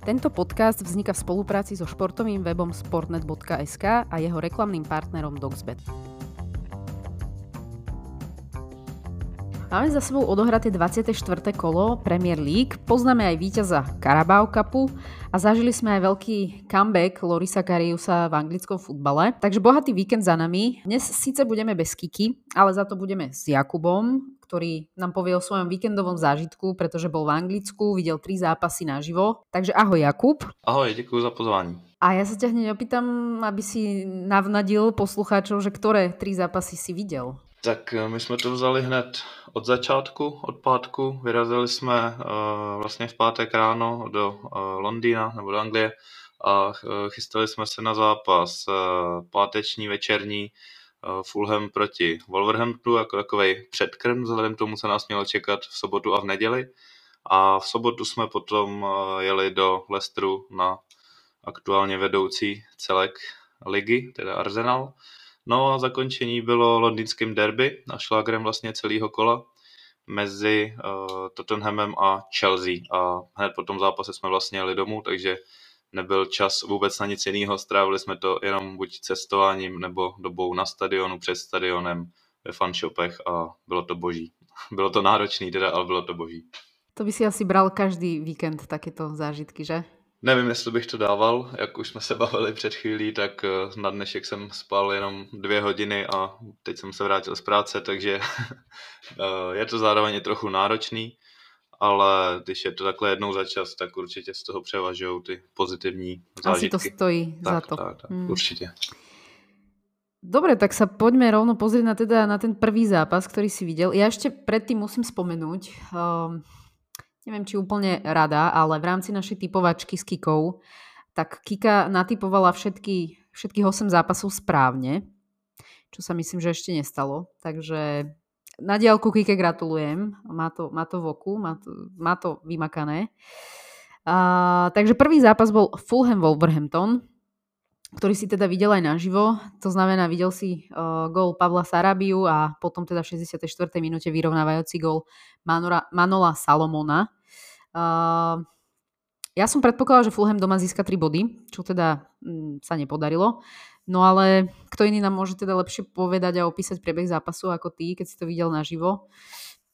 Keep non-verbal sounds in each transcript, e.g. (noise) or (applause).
Tento podcast vzniká v spolupráci so športovým webom sportnet.sk a jeho reklamným partnerom Dogsbet. Máme za sebou odohraté 24. kolo Premier League, poznáme aj víťaza Carabao Cupu a zažili sme aj veľký comeback Lorisa Kariusa v anglickom futbale. Takže bohatý víkend za nami. Dnes síce budeme bez Kiki, ale za to budeme s Jakubom, ktorý nám povie o svojom víkendovom zážitku, pretože bol v Anglicku, videl tri zápasy naživo. Takže ahoj Jakub. Ahoj, děkuji za pozvání. A ja sa ťa hneď opýtam, aby si navnadil poslucháčov, že ktoré tri zápasy si videl? Tak eh, my jsme to vzali hned od začátku, od pátku. Vyrazili jsme uh, vlastně v pátek ráno do uh, Londýna nebo do Anglie a uh, chystali jsme se na zápas uh, páteční, večerní Eh, Fulham proti Wolverhamptonu jako takový předkrm vzhledem tomu, co nás mělo čekat v sobotu a v neděli. A v sobotu jsme potom eh, jeli do Leicesteru na aktuálně vedoucí celek ligy, teda Arsenal. No a zakončení bylo londýnským derby a šlágrem vlastně celého kola mezi uh, Tottenhamem a Chelsea. A hned po tom zápase jsme vlastně jeli domů, takže nebyl čas vůbec na nic jiného. Strávili jsme to jenom buď cestováním nebo dobou na stadionu, před stadionem, ve fanshopech a bylo to boží. (laughs) Bylo to náročný teda, ale bylo to boží. To by si asi bral každý víkend takéto zážitky, že? Nevím, jestli bych to dával, jak už jsme se bavili před chvílí, tak eh, na dnešek jsem spal jenom dvě hodiny a teď jsem se vrátil z práce, takže (laughs) eh, je to zároveň trochu náročný, ale když je to takhle jednou za čas, tak určitě z toho převažují ty pozitivní zážitky. Asi to stojí tak, za to. Tak, tak, hmm. určitě. Dobre, tak sa poďme rovno pozrieť na, teda, na ten prvý zápas, ktorý si videl. Ja ešte predtým musím spomenúť, um, neviem, či úplne rada, ale v rámci našej typovačky s Kikou, tak Kika natypovala všetky, všetkých 8 zápasov správne, čo sa myslím, že ešte nestalo. Takže na diálku Kike gratulujem. Má to, má to v oku, má to, má to vymakané. Uh, takže prvý zápas bol Fulham Wolverhampton, ktorý si teda videl aj naživo. To znamená, videl si uh, gól Pavla Sarabiu a potom teda v 64. minúte vyrovnávajúci gól Manora, Manola Salomona. Uh, ja som predpokladal, že Fulham doma získa 3 body, čo teda mm, sa nepodarilo. No ale kto iný nám môže teda lepšie povedať a opísať priebeh zápasu ako ty, keď si to videl naživo.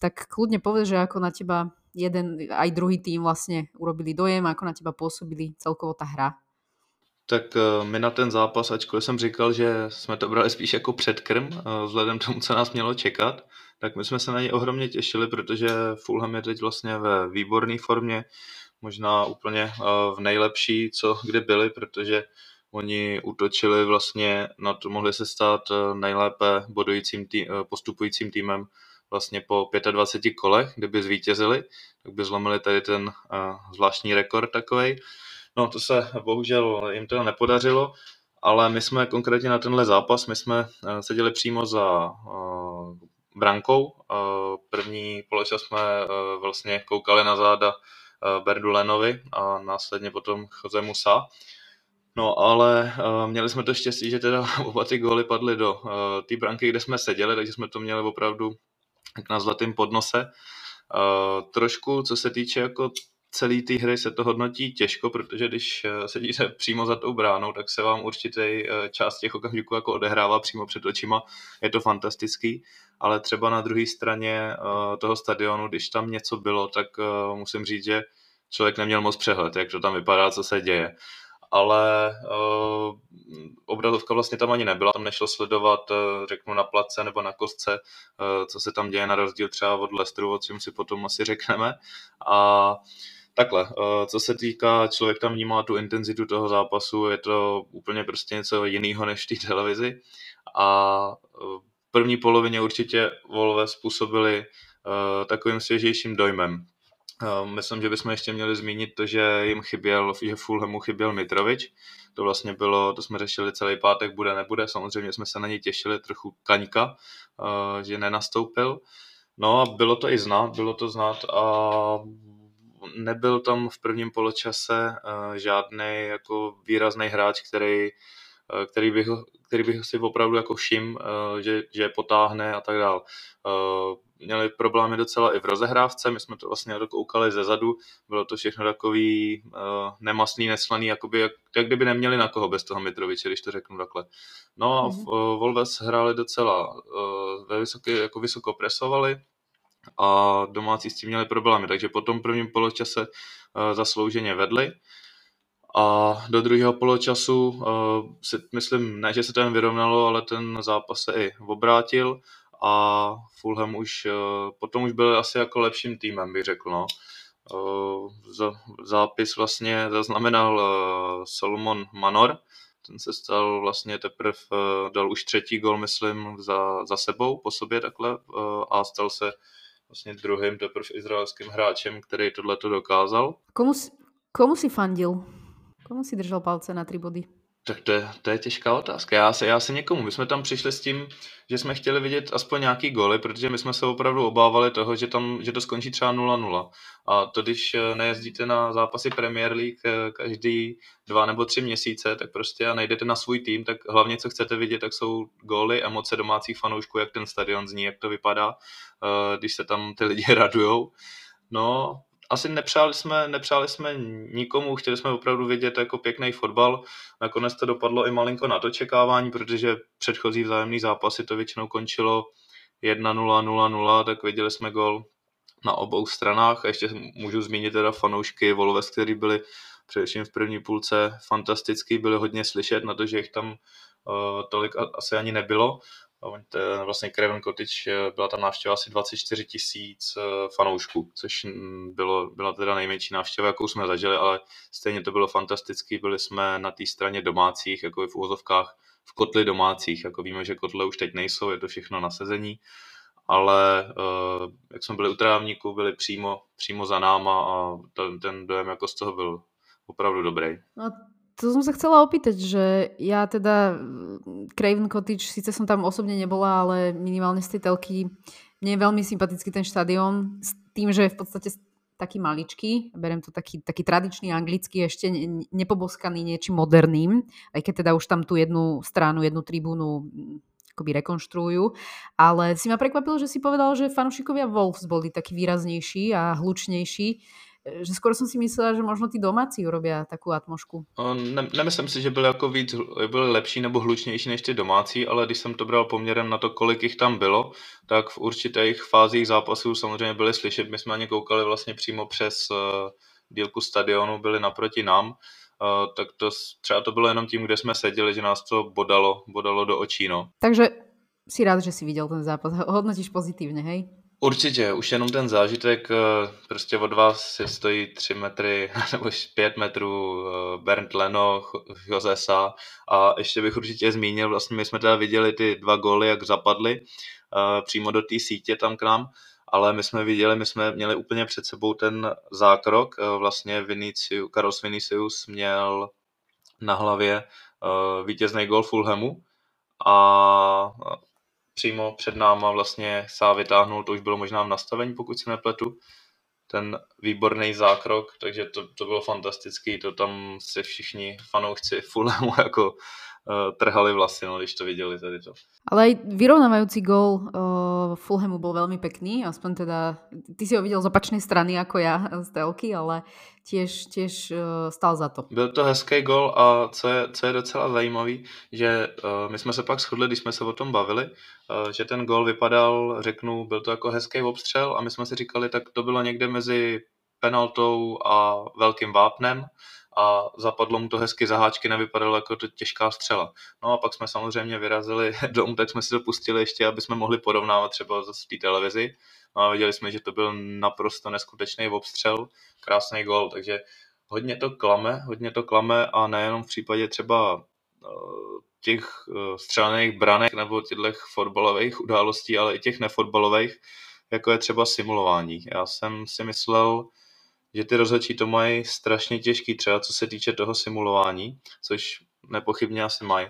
Tak kľudne povedz, že ako na teba jeden aj druhý tým vlastne urobili dojem, ako na teba pôsobili celkovo ta hra. Tak eh, my na ten zápas, ačkoliv jsem říkal, že jsme to brali spíš jako předkrm, eh, vzhledem tomu, co nás mělo čekat, tak my jsme se na něj ohromně těšili, protože Fulham je teď vlastně ve výborné formě, možná úplně eh, v nejlepší, co kdy byli, protože Oni útočili vlastně na to, mohli se stát nejlépe bodujícím tý, postupujícím týmem vlastně po 25 kolech, kdyby zvítězili, tak by zlomili tady ten zvláštní rekord takový. No to se bohužel jim to nepodařilo, ale my jsme konkrétně na tenhle zápas, my jsme uh, seděli přímo za uh, brankou. Uh, první poločas jsme vlastně koukali na záda uh, Berdulenovi a následně potom Jose Musa. No ale uh, měli jsme to štěstí, že teda (laughs) oba ty góly padly do uh, té branky, kde jsme seděli, takže jsme to měli opravdu na zlatém podnose. Uh, trošku, co se týče jako celé té hry se to hodnotí těžko, protože když sedíte přímo za tou bránou, tak se vám určitě část těch okamžiků jako odehrává přímo před očima. Je to fantastický, ale třeba na druhé straně toho stadionu, když tam něco bylo, tak musím říct, že člověk neměl moc přehled, jak to tam vypadá, co se děje ale uh, obrazovka vlastně tam ani nebyla, tam nešlo sledovat, uh, řeknu, na place nebo na kostce, uh, co se tam děje, na rozdíl třeba od Lesteru, o čem si potom asi řekneme. A takhle, uh, co se týká, člověk tam vnímá tu intenzitu toho zápasu, je to úplně prostě něco jiného než v té televizi. A uh, v první polovině určitě Volve způsobili uh, takovým svěžejším dojmem. Myslím, že bychom ještě měli zmínit to, že jim chyběl, že Fulhamu chyběl Mitrovič. To vlastně bylo, to jsme řešili celý pátek, bude, nebude. Samozřejmě jsme se na něj těšili trochu kaňka, eh, že nenastoupil. No a bylo to i znát, bylo to znát a nebyl tam v prvním poločase eh, žádný jako výrazný hráč, který který bych, který bych si opravdu jako všim, že, že potáhne a tak dál měli problémy docela i v rozehrávce, my jsme to vlastně koukali ze zadu, bylo to všechno takový nemastný, neslaný, jakoby, jak, jak kdyby neměli na koho bez toho Mitroviče, když to řeknu takhle. No a mm-hmm. Volves hráli docela ve vysoký, jako vysoko presovali a domácí s tím měli problémy, takže po tom prvním poločase uh, zaslouženě vedli. A do druhého poločasu uh, si myslím, ne, že se to jen vyrovnalo, ale ten zápas se i obrátil a Fulham už eh, potom už byl asi jako lepším týmem, bych řekl. No. Eh, zápis vlastně zaznamenal eh, Solomon Manor, ten se stal vlastně teprve, dal už třetí gol, myslím, za, za sebou, po sobě takhle a stal se vlastně druhým teprve izraelským hráčem, který tohle to dokázal. Komu, komu si fandil? Komu si držel palce na tři body? Tak to je, to je těžká otázka. Já se, já se někomu. My jsme tam přišli s tím, že jsme chtěli vidět aspoň nějaký goly, protože my jsme se opravdu obávali toho, že, tam, že to skončí třeba 0-0. A to, když eh, nejezdíte na zápasy Premier League eh, každý dva nebo tři měsíce, tak prostě a nejdete na svůj tým, tak hlavně, co chcete vidět, tak jsou góly, emoce domácích fanoušků, jak ten stadion zní, jak to vypadá, eh, když se tam ty lidi (laughs) radujou. No, asi nepřáli jsme, nepřáli jsme nikomu, chtěli jsme opravdu vidět jako pěkný fotbal. Nakonec to dopadlo i malinko na očekávání, protože předchozí vzájemný zápasy to většinou končilo 1-0, 0-0, tak viděli jsme gol na obou stranách. A ještě můžu zmínit teda fanoušky Volves, kteří byli především v první půlce fantastický, byli hodně slyšet na to, že jich tam uh, tolik asi ani nebylo vlastně Craven Cottage, eh, byla tam návštěva asi 24 tisíc eh, fanoušků, což mm, bylo, byla teda nejmenší návštěva, jakou jsme zažili, ale stejně to bylo fantastický, byli jsme na té straně domácích, jako v úvozovkách, v kotli domácích, jako víme, že kotle už teď nejsou, je to všechno na sezení, ale jak jsme byli u trávníku, byli přímo, přímo za náma a ten, ten dojem jako z toho byl opravdu dobrý. No to som sa chcela opýtať, že ja teda Craven Cottage, síce som tam osobne nebola, ale minimálne z tej telky mne je veľmi sympatický ten štadión s tým, že je v podstate taký maličký, berem to taký, taký tradičný anglický, ešte nepoboskaný niečím moderným, aj keď teda už tam tú jednu stranu, jednu tribúnu akoby rekonštruujú. Ale si ma prekvapilo, že si povedal, že fanúšikovia Wolves boli takí výraznejší a hlučnejší že skoro jsem si myslela, že možno ty domácí urobia takovou atmosféru. Ne, nemyslím si, že byly jako víc, byly lepší nebo hlučnější než ty domácí, ale když jsem to bral poměrem na to, kolik jich tam bylo, tak v určitých fázích zápasů samozřejmě byly slyšet. My jsme ani koukali vlastně přímo přes uh, dílku stadionu, byli naproti nám, uh, tak to třeba to bylo jenom tím, kde jsme seděli, že nás to bodalo, bodalo do očí. No. Takže si rád, že si viděl ten zápas. Hodnotíš pozitivně, hej? Určitě, už jenom ten zážitek, eh, prostě od vás si stojí 3 metry (laughs) nebo 5 metrů eh, Bernd Leno, Josesa a ještě bych určitě zmínil, vlastně my jsme teda viděli ty dva góly, jak zapadly eh, přímo do té sítě tam k nám, ale my jsme viděli, my jsme měli úplně před sebou ten zákrok, vlastně Vinicius, Carlos Vinicius měl na hlavě vítězný gol Fulhamu a přímo před náma vlastně sá vytáhnul, to už bylo možná v nastavení, pokud se nepletu, ten výborný zákrok, takže to, to bylo fantastický, to tam se všichni fanoušci Fulhamu (laughs) jako trhali vlasy, no, když to viděli tady to. Ale aj vyrovnávající gol uh, Fulhamu byl velmi pekný, aspoň teda, ty si ho viděl z opačnej strany jako já z telky, ale tiež, tiež uh, stál za to. Byl to hezký gol a co je, co je docela zajímavý, že uh, my jsme se pak shodli, když jsme se o tom bavili, uh, že ten gol vypadal, řeknu, byl to jako hezký obstřel a my jsme si říkali, tak to bylo někde mezi penaltou a velkým vápnem a zapadlo mu to hezky za háčky, nevypadalo jako to těžká střela. No a pak jsme samozřejmě vyrazili (laughs) domů, tak jsme si to pustili ještě, aby jsme mohli porovnávat třeba z té televizi. No a viděli jsme, že to byl naprosto neskutečný obstřel, krásný gol, takže hodně to klame, hodně to klame a nejenom v případě třeba eh, těch eh, střelených branek nebo těchto fotbalových událostí, ale i těch nefotbalových, jako je třeba simulování. Já jsem si myslel, že ty rozhodčí to mají strašně těžký, třeba co se týče toho simulování, což nepochybně asi mají.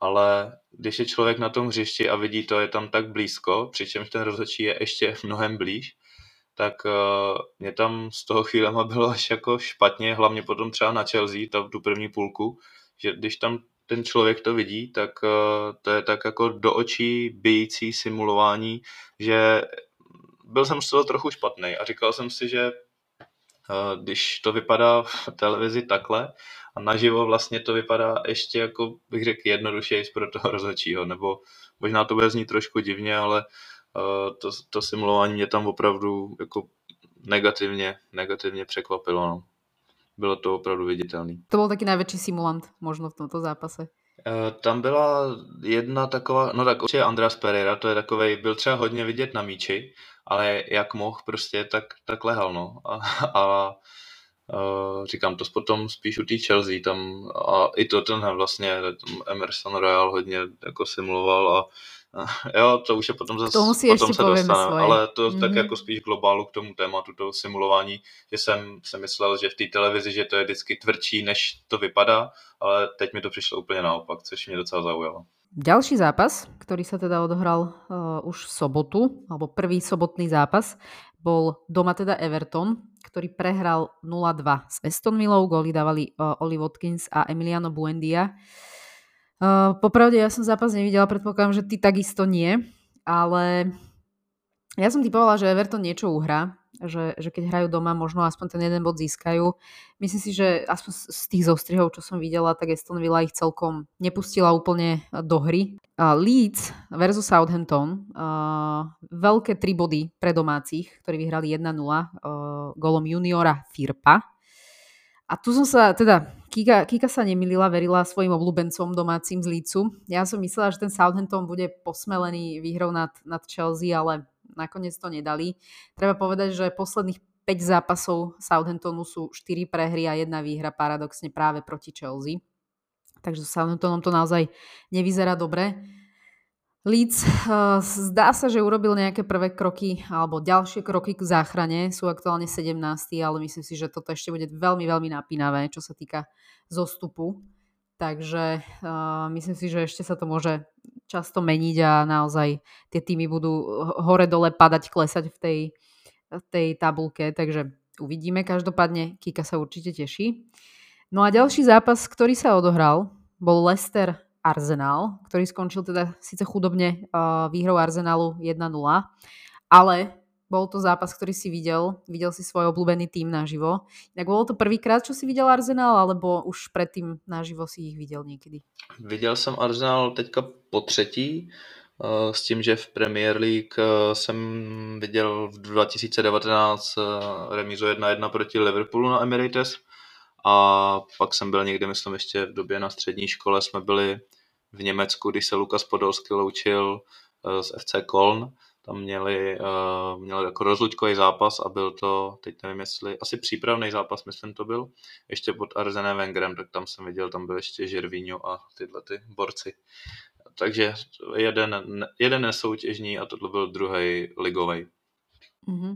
Ale když je člověk na tom hřišti a vidí to, je tam tak blízko, přičemž ten rozhodčí je ještě (laughs) mnohem blíž, tak uh, mě tam z toho chvílema bylo až jako špatně, hlavně potom třeba na Chelsea, tam tu první půlku, že když tam ten člověk to vidí, tak to je tak jako do očí bijící simulování, že byl jsem z toho trochu špatný a říkal jsem si, že když to vypadá v televizi takhle a naživo vlastně to vypadá ještě jako bych řekl jednodušeji pro toho rozhodčího, nebo možná to bude znít trošku divně, ale to, to simulování mě tam opravdu jako negativně, negativně překvapilo. No. Bylo to opravdu viditelný. To byl taky největší simulant možno v tomto zápase. Tam byla jedna taková, no tak určitě Andreas Pereira, to je takovej, byl třeba hodně vidět na míči, ale jak mohl prostě, tak, tak lehal, no. A, a Uh, říkám to potom spíš u té Chelsea, tam a i to ten vlastně, tam Emerson Royal hodně jako simuloval a Jo, to už je potom zase, tomu si potom se dostane, svoje. ale to mm-hmm. tak jako spíš globálu k tomu tématu toho simulování, že jsem se myslel, že v té televizi, že to je vždycky tvrdší, než to vypadá, ale teď mi to přišlo úplně naopak, což mě docela zaujalo. Ďalší zápas, ktorý sa teda odohral uh, už v sobotu, alebo prvý sobotný zápas, bol doma teda Everton, ktorý prehral 0-2 s Aston Villou, góly dávali uh, Oli Watkins a Emiliano Buendia. Uh, popravde ja som zápas nevidela, predpokladám, že ty takisto nie, ale ja som typovala, že Everton niečo uhrá, že, že keď hrajú doma, možno aspoň ten jeden bod získajú. Myslím si, že aspoň z tých zostrihov, čo som videla, tak Aston Villa ich celkom nepustila úplne do hry. Leeds versus Southampton, veľké tri body pre domácich, ktorí vyhrali 1-0 uh, golom juniora Firpa. A tu som sa, teda, Kika, Kika sa nemilila, verila svojim obľúbencom domácim z Lícu. Ja som myslela, že ten Southampton bude posmelený výhrou nad, nad Chelsea, ale nakoniec to nedali. Treba povedať, že posledných 5 zápasov Southamptonu sú 4 prehry a jedna výhra paradoxne práve proti Chelsea. Takže Southamptonom to naozaj nevyzerá dobre. Leeds uh, zdá sa, že urobil nejaké prvé kroky alebo ďalšie kroky k záchrane. Sú aktuálne 17. ale myslím si, že toto ešte bude veľmi, veľmi napínavé, čo sa týka zostupu. Takže uh, myslím si, že ešte sa to môže často meniť a naozaj tie týmy budú hore-dole padať, klesať v tej, v tej tabulke. Takže uvidíme. Každopádne Kika sa určite teší. No a ďalší zápas, ktorý sa odohral, bol Leicester Arsenal, ktorý skončil teda síce chudobne uh, výhrou Arsenalu 1-0, ale bol to zápas, ktorý si videl, videl si svoj obľúbený tým naživo. Tak bolo to prvýkrát, čo si videl Arsenal, alebo už predtým naživo si ich videl niekedy? Viděl jsem Arsenal teďka po třetí, uh, s tím, že v Premier League uh, jsem viděl v 2019 uh, remízu 1-1 proti Liverpoolu na Emirates a pak jsem byl někde, myslím ještě v době na střední škole, jsme byli v Německu, když se Lukas Podolsky loučil eh, s FC Köln, tam měli, uh, měli jako rozlučkový zápas a byl to, teď nevím jestli, asi přípravný zápas, myslím to byl, ještě pod Arzenem Wengerem, tak tam jsem viděl, tam byl ještě Žirvíňo a tyhle ty borci. Takže jeden, jeden nesoutěžní a tohle byl druhý ligový. Mm-hmm.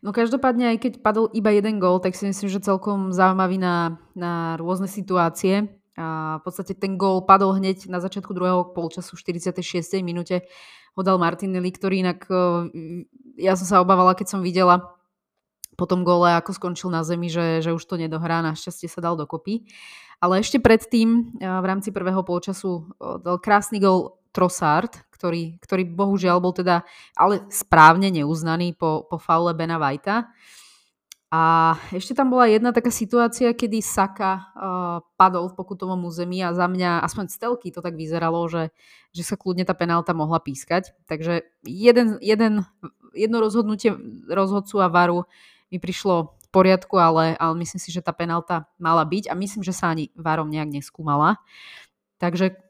No každopádne, aj keď padol iba jeden gól, tak si myslím, že celkom zaujímavý na, na rôzne situácie. A v podstate ten gól padol hneď na začiatku druhého polčasu v 46. minúte ho dal Martinelli, ktorý inak e, ja som sa obávala, keď som videla po tom gole, ako skončil na zemi, že, že už to nedohrá, našťastie sa dal dokopy. Ale ešte predtým e, v rámci prvého polčasu e, dal krásny gol Trossard, ktorý, ktorý bohužiaľ bol teda ale správne neuznaný po, po faule Bena Vajta. A ešte tam bola jedna taká situácia, kedy Saka uh, padol v pokutovom území a za mňa, aspoň z telky to tak vyzeralo, že, že sa kľudne tá penálta mohla pískať. Takže jeden, jeden, jedno rozhodnutie rozhodcu a varu mi prišlo v poriadku, ale, ale myslím si, že tá penálta mala byť a myslím, že sa ani varom nejak neskúmala. Takže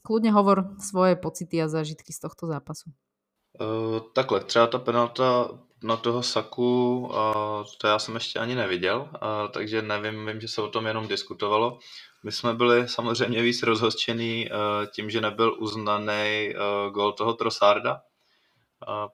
kľudne hovor svoje pocity a zážitky z tohto zápasu. Uh, takhle, třeba ta penalta na toho Saku, uh, to já jsem ještě ani neviděl, uh, takže nevím, vím, že se o tom jenom diskutovalo. My jsme byli samozřejmě víc rozhořčený uh, tím, že nebyl uznaný gol toho Trosarda,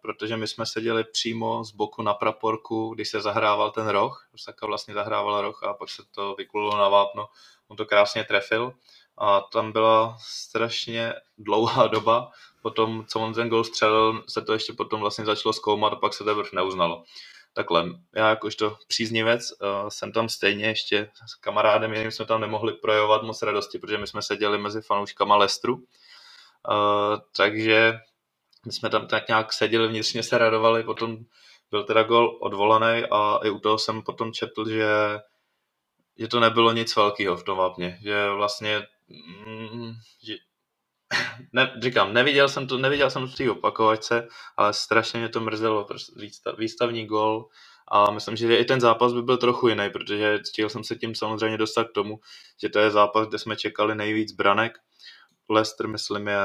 protože my jsme seděli přímo z boku na praporku, když se zahrával ten roh, Saka vlastně zahrával roh a pak se to vykululo na vápno, on to krásně trefil. A tam byla strašně dlouhá doba, potom co on ten gol střelil, se to ještě potom vlastně začalo zkoumat a pak se teprve neuznalo. takhle, já jakožto příznivec uh, jsem tam stejně ještě s kamarádem, jiným jsme tam nemohli projevovat moc radosti, protože my jsme seděli mezi fanouškama Lestru, uh, takže my jsme tam tak nějak seděli, vnitřně se radovali, potom byl teda gol odvolaný a i u toho jsem potom četl, že, že to nebylo nic velkého v tom vápně, že vlastně mm, že, ne, říkám, neviděl jsem to, neviděl jsem to v té opakovačce, ale strašně mě to mrzelo, prostě výstav, výstavní gol a myslím, že i ten zápas by byl trochu jiný, protože chtěl jsem se tím samozřejmě dostat k tomu, že to je zápas, kde jsme čekali nejvíc branek. Leicester, myslím, je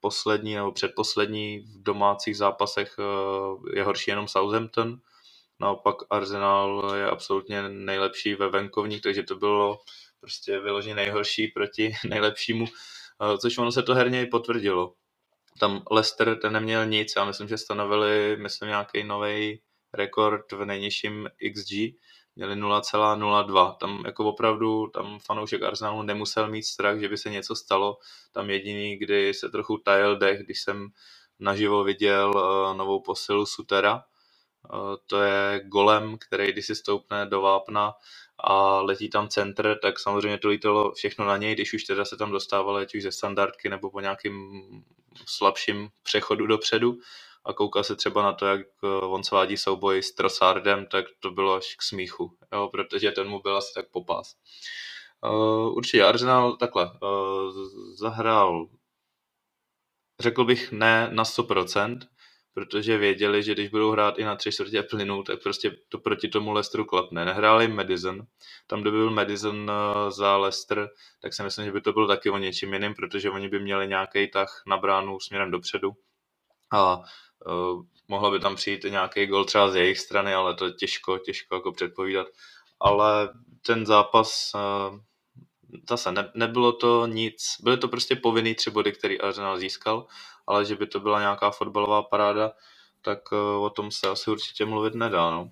poslední nebo předposlední v domácích zápasech, eh, je horší jenom Southampton. Naopak Arsenal je absolutně nejlepší ve venkovních, takže to bylo prostě vyloženě nejhorší proti (laughs) nejlepšímu což ono se to herně i potvrdilo. Tam Leicester ten neměl nic, já myslím, že stanovili, myslím, nějaký nový rekord v nejnižším XG, měli 0,02. Tam jako opravdu, tam fanoušek Arsenalu nemusel mít strach, že by se něco stalo. Tam jediný, kdy se trochu tajil dech, když jsem naživo viděl uh, novou posilu Sutera. Uh, to je golem, který když si stoupne do vápna, a letí tam centr, tak samozřejmě to lítalo všechno na něj, když už teda se tam dostávalo ať už ze standardky nebo po nějakým slabším přechodu dopředu a koukal se třeba na to, jak eh, on svádí souboj s Trossardem, tak to bylo až k smíchu, jo, protože ten mu byl asi tak popás. Uh, určitě Arsenal takhle uh, zahrál řekl bych ne na 100%, protože věděli, že když budou hrát i na tři čtvrtě plynu, tak prostě to proti tomu Leicesteru klapne. Nehráli Madison, tam kdyby byl Madison eh, za Leicester, tak si myslím, že by to bylo taky o něčím jiným, protože oni by měli nějaký tah na bránu směrem dopředu a uh, mohlo by tam přijít nějaký gol třeba z jejich strany, ale to je těžko, těžko jako předpovídat. Ale ten zápas uh, zase ne, nebylo to nic, byly to prostě povinný tři body, který Arsenal získal ale že by to byla nějaká fotbalová paráda, tak eh, o tom se asi určitě mluvit nedá. No.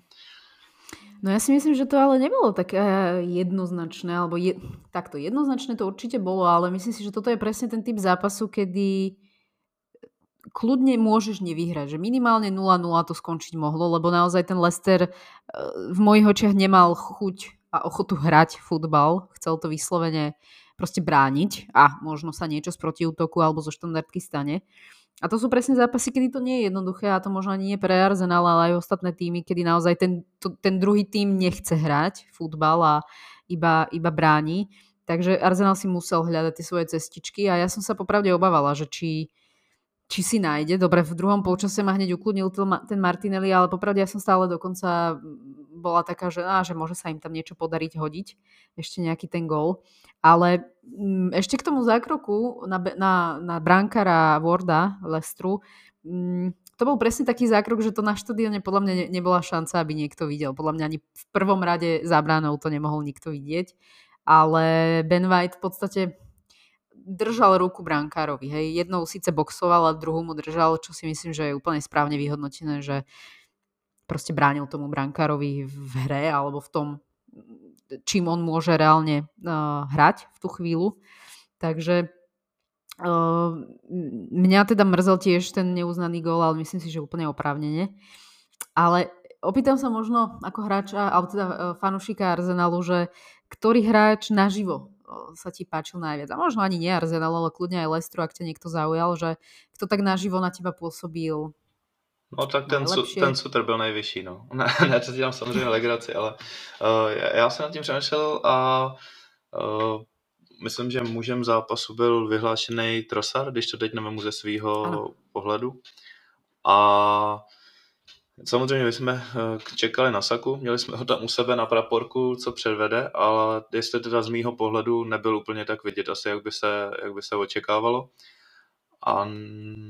No ja si myslím, že to ale nebolo také jednoznačné, alebo je, takto jednoznačné to určite bolo, ale myslím si, že toto je presne ten typ zápasu, kedy kľudne môžeš nevyhrať, že minimálne 0-0 to skončiť mohlo, lebo naozaj ten Leicester eh, v mojich očiach nemal chuť a ochotu hrať futbal, chcel to vyslovene proste brániť a možno sa niečo z protiútoku alebo zo štandardky stane. A to sú presne zápasy, kedy to nie je jednoduché a to možno ani nie pre Arsenal, ale aj ostatné týmy, kedy naozaj ten, to, ten druhý tým nechce hrať futbal a iba, iba bráni. Takže Arsenal si musel hľadať tie svoje cestičky a ja som sa popravde obávala, že či, či si nájde. Dobre, v druhom polčase ma hneď ukludnil ten Martinelli, ale popravde ja som stále dokonca bola taká, že, á, že môže sa im tam niečo podariť hodiť, ešte nejaký ten gól. Ale m, mm, ešte k tomu zákroku na, na, na brankára Warda Lestru, m, mm, to bol presne taký zákrok, že to na štadióne podľa mňa ne, nebola šanca, aby niekto videl. Podľa mňa ani v prvom rade za bránou to nemohol nikto vidieť. Ale Ben White v podstate držal ruku brankárovi. Hej. Jednou síce boxoval a druhú mu držal, čo si myslím, že je úplne správne vyhodnotené, že proste bránil tomu brankárovi v hre alebo v tom, čím on môže reálne uh, hrať v tú chvíľu. Takže uh, mňa teda mrzel tiež ten neuznaný gól, ale myslím si, že úplne oprávnene. Ale opýtam sa možno ako hráča, alebo teda uh, fanušika Arsenalu, že ktorý hráč naživo sa ti páčil najviac? A možno ani nie Arsenal, ale kľudne aj Lestru, ak ťa niekto zaujal, že kto tak naživo na teba pôsobil No tak ten, su, ten Suter byl nejvyšší, no. (laughs) Ne, ne to dělám samozřejmě legraci, ale uh, já jsem nad tím přemýšlel a uh, myslím, že mužem zápasu byl vyhlášený Trosar, když to teď nevím ze svého pohledu. A Samozřejmě my jsme eh, čekali na Saku, měli jsme ho tam u sebe na praporku, co předvede, ale jestli teda z mýho pohledu nebyl úplně tak vidět asi, jak by se, jak by se očekávalo. A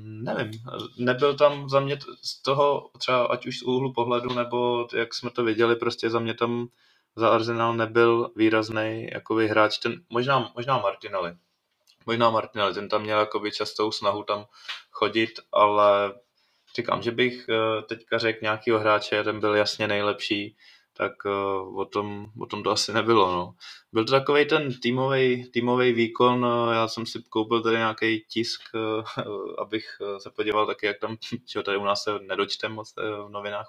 nevím, nebyl tam za mě z toho, třeba ať už z úhlu pohledu, nebo jak jsme to viděli, prostě za mě tam za Arsenal nebyl výrazný jako hráč, ten, možná, možná Martinelli. Možná Martinelli, ten tam měl jakoby častou snahu tam chodit, ale říkám, že bych eh, teďka řekl nějakýho hráče, ten byl jasně nejlepší, tak uh, o, tom, o tom to asi nebylo. No. Byl to takový ten týmový týmový výkon, uh, já jsem si koupil tady nějaký tisk, (laughs) abych se podíval taky, jak tam, (laughs) čo tady u nás se nedočtem moc v novinách.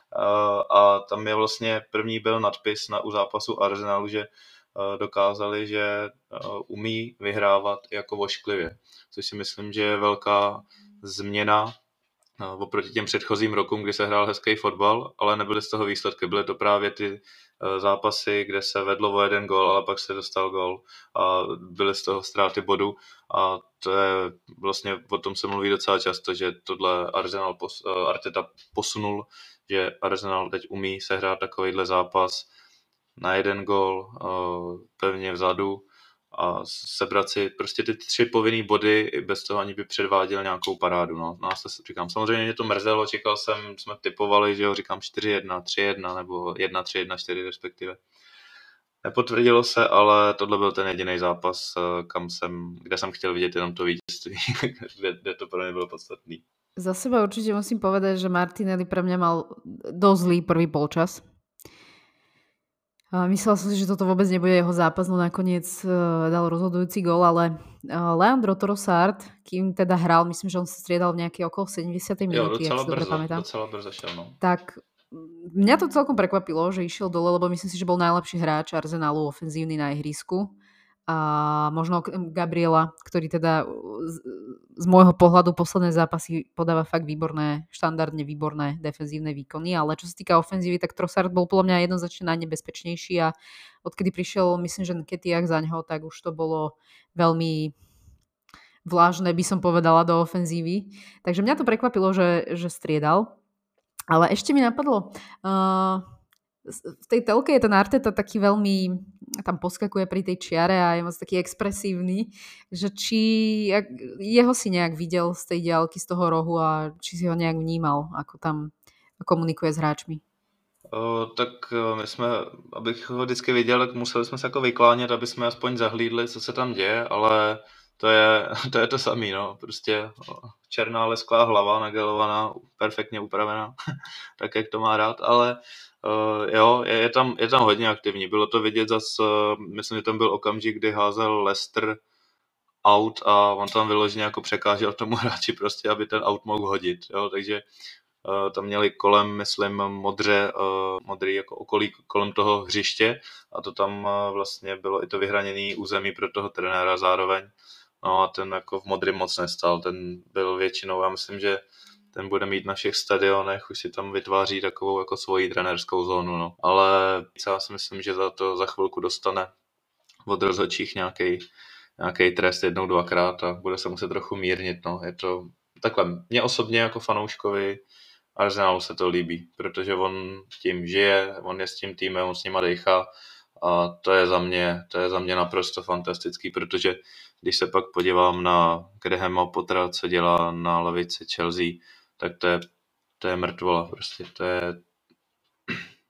A tam je vlastně první byl nadpis na, u zápasu Arsenalu, že dokázali, že umí vyhrávat jako vošklivě, což si myslím, že je velká změna oproti těm předchozím rokům, kdy se hrál hezký fotbal, ale nebyly z toho výsledky. Byly to právě ty eh, zápasy, kde se vedlo o jeden gol, ale pak se dostal gol a byly z toho ztráty bodu a to je vlastně, o tom se mluví docela často, že tohle Arsenal pos, eh, Arteta posunul, že Arsenal teď umí sehrát takovýhle zápas na jeden gol eh, pevně vzadu a sebrat si prostě ty tři povinné body bez toho, ani by předváděl nějakou parádu. No. Nás to říkám, samozřejmě mě to mrzelo, čekal jsem, jsme typovali, že jo, říkám 4-1, 3-1 nebo 1-3, 1-4 respektive. Nepotvrdilo se, ale tohle byl ten jediný zápas, eh, kam jsem, kde jsem chtěl vidět jenom to vítězství, (laughs) kde, kde to pro mě bylo podstatný. Za seba určitě musím povedať, že Martinelli pre mňa mal dosť zlý prvý polčas. Myslel som si, že toto vôbec nebude jeho zápas, no nakoniec uh, dal rozhodujúci gól, ale uh, Leandro Trossard, kým teda hral, myslím, že on sa striedal v nejakej okolo 70. minúty, ak si dobre pamätám. Docela brzo šiel, no. Tak mňa to celkom prekvapilo, že išiel dole, lebo myslím si, že bol najlepší hráč Arsenalu ofenzívny na ihrisku a možno Gabriela, ktorý teda z, môjho pohľadu posledné zápasy podáva fakt výborné, štandardne výborné defenzívne výkony, ale čo sa týka ofenzívy, tak Trossard bol podľa mňa jednoznačne najnebezpečnejší a odkedy prišiel, myslím, že Ketiak za ňoho, tak už to bolo veľmi vlážne, by som povedala, do ofenzívy. Takže mňa to prekvapilo, že, že striedal. Ale ešte mi napadlo, uh, v tej telke je ten Arteta taký veľmi, tam poskakuje pri tej čiare a je moc taký expresívny, že či jak, jeho si nejak videl z tej diálky, z toho rohu a či si ho nejak vnímal, ako tam komunikuje s hráčmi. O, tak my jsme, abych ho vždycky viděl, tak museli jsme se jako vyklánět, aby jsme aspoň zahlídli, co se tam děje, ale to je (laughs) to, je to samý, no. Prostě černá lesklá hlava, nagelovaná, perfektně upravená, (laughs) tak jak to má rád, ale Uh, jo, je, je, tam, je tam hodně aktivní. Bylo to vidět zase, uh, myslím, že tam byl okamžik, kdy házel Lester out a on tam vyloženě jako překážel tomu (laughs) hráči prostě, aby ten out mohl hodit. Jo, takže uh, tam měli kolem, myslím, modře, uh, modrý jako okolí kolem toho hřiště a to tam uh, vlastně bylo i to vyhraněné území pro toho trenéra zároveň. No a ten jako v modrém moc nestal, ten byl většinou, já myslím, že ten bude mít na všech stadionech, už si tam vytváří takovou jako svoji trenérskou zónu, no. Ale já si myslím, že za to za chvilku dostane od rozhodčích nějaký trest jednou, dvakrát a bude se muset trochu mírnit, no. Je to takhle, mě osobně jako fanouškovi Arsenalu se to líbí, protože on tím žije, on je s tím týmem, on s nima dejchá a to je za mě, to je za mě naprosto fantastický, protože když se pak podívám na Grahama Pottera, co dělá na levici Chelsea, tak to je, to je mrtvola prostě, to je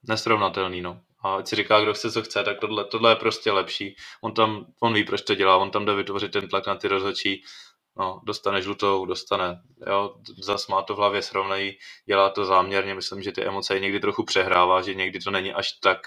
nesrovnatelný, no. A ať si říká, kdo chce, co chce, tak tohle, tohle je prostě lepší. On tam, on ví, proč to dělá, on tam jde vytvořit ten tlak na ty rozhodčí, no, dostane žlutou, dostane, jo, zas má to v hlavě srovnají, dělá to záměrně, myslím, že ty emoce někdy trochu přehrává, že někdy to není až tak,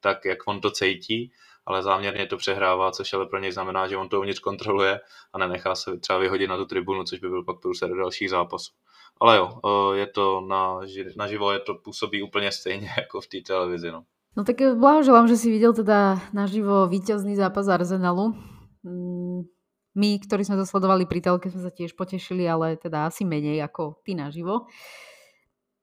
tak, jak on to cítí, ale záměrně to přehrává, což ale pro něj znamená, že on to uvnitř kontroluje a nenechá se třeba vyhodit na tu tribunu, což by byl pak průser do dalších zápasů. Ale jo, je to na, naživo, je to působí úplně stejně (laughs) jako v té televizi. No. no tak blahoželám, že si viděl teda naživo víťazný zápas Arsenalu. Mm, my, ktorí sme to sledovali pri telke, sme sa tiež potešili, ale teda asi menej ako ty naživo.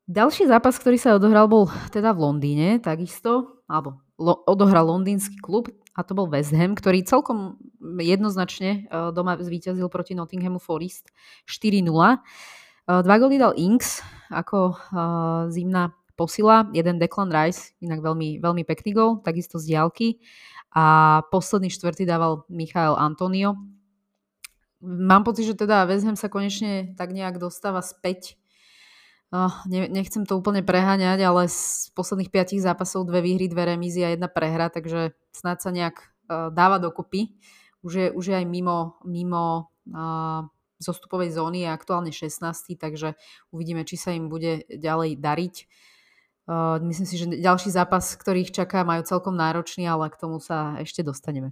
Ďalší zápas, ktorý sa odohral, bol teda v Londýne, takisto, alebo lo, odohral londýnsky klub a to bol West Ham, ktorý celkom jednoznačne e, doma zvíťazil proti Nottinghamu Forest 4-0. Eh, dva góly dal Inks ako uh, zimná posila, jeden Declan Rice, inak veľmi, veľmi pekný gól, takisto z diálky. A posledný štvrtý dával Michael Antonio. Mám pocit, že teda West Ham sa konečne tak nejak dostáva späť. Uh, ne, nechcem to úplne preháňať, ale z posledných piatich zápasov dve výhry, dve remízy a jedna prehra, takže snáď sa nejak uh, dáva dokopy. Už je, už je aj mimo, mimo uh, zostupovej zóny je aktuálne 16, takže uvidíme, či sa im bude ďalej dariť. Uh, myslím si, že ďalší zápas, ktorý ich čaká, majú celkom náročný, ale k tomu sa ešte dostaneme.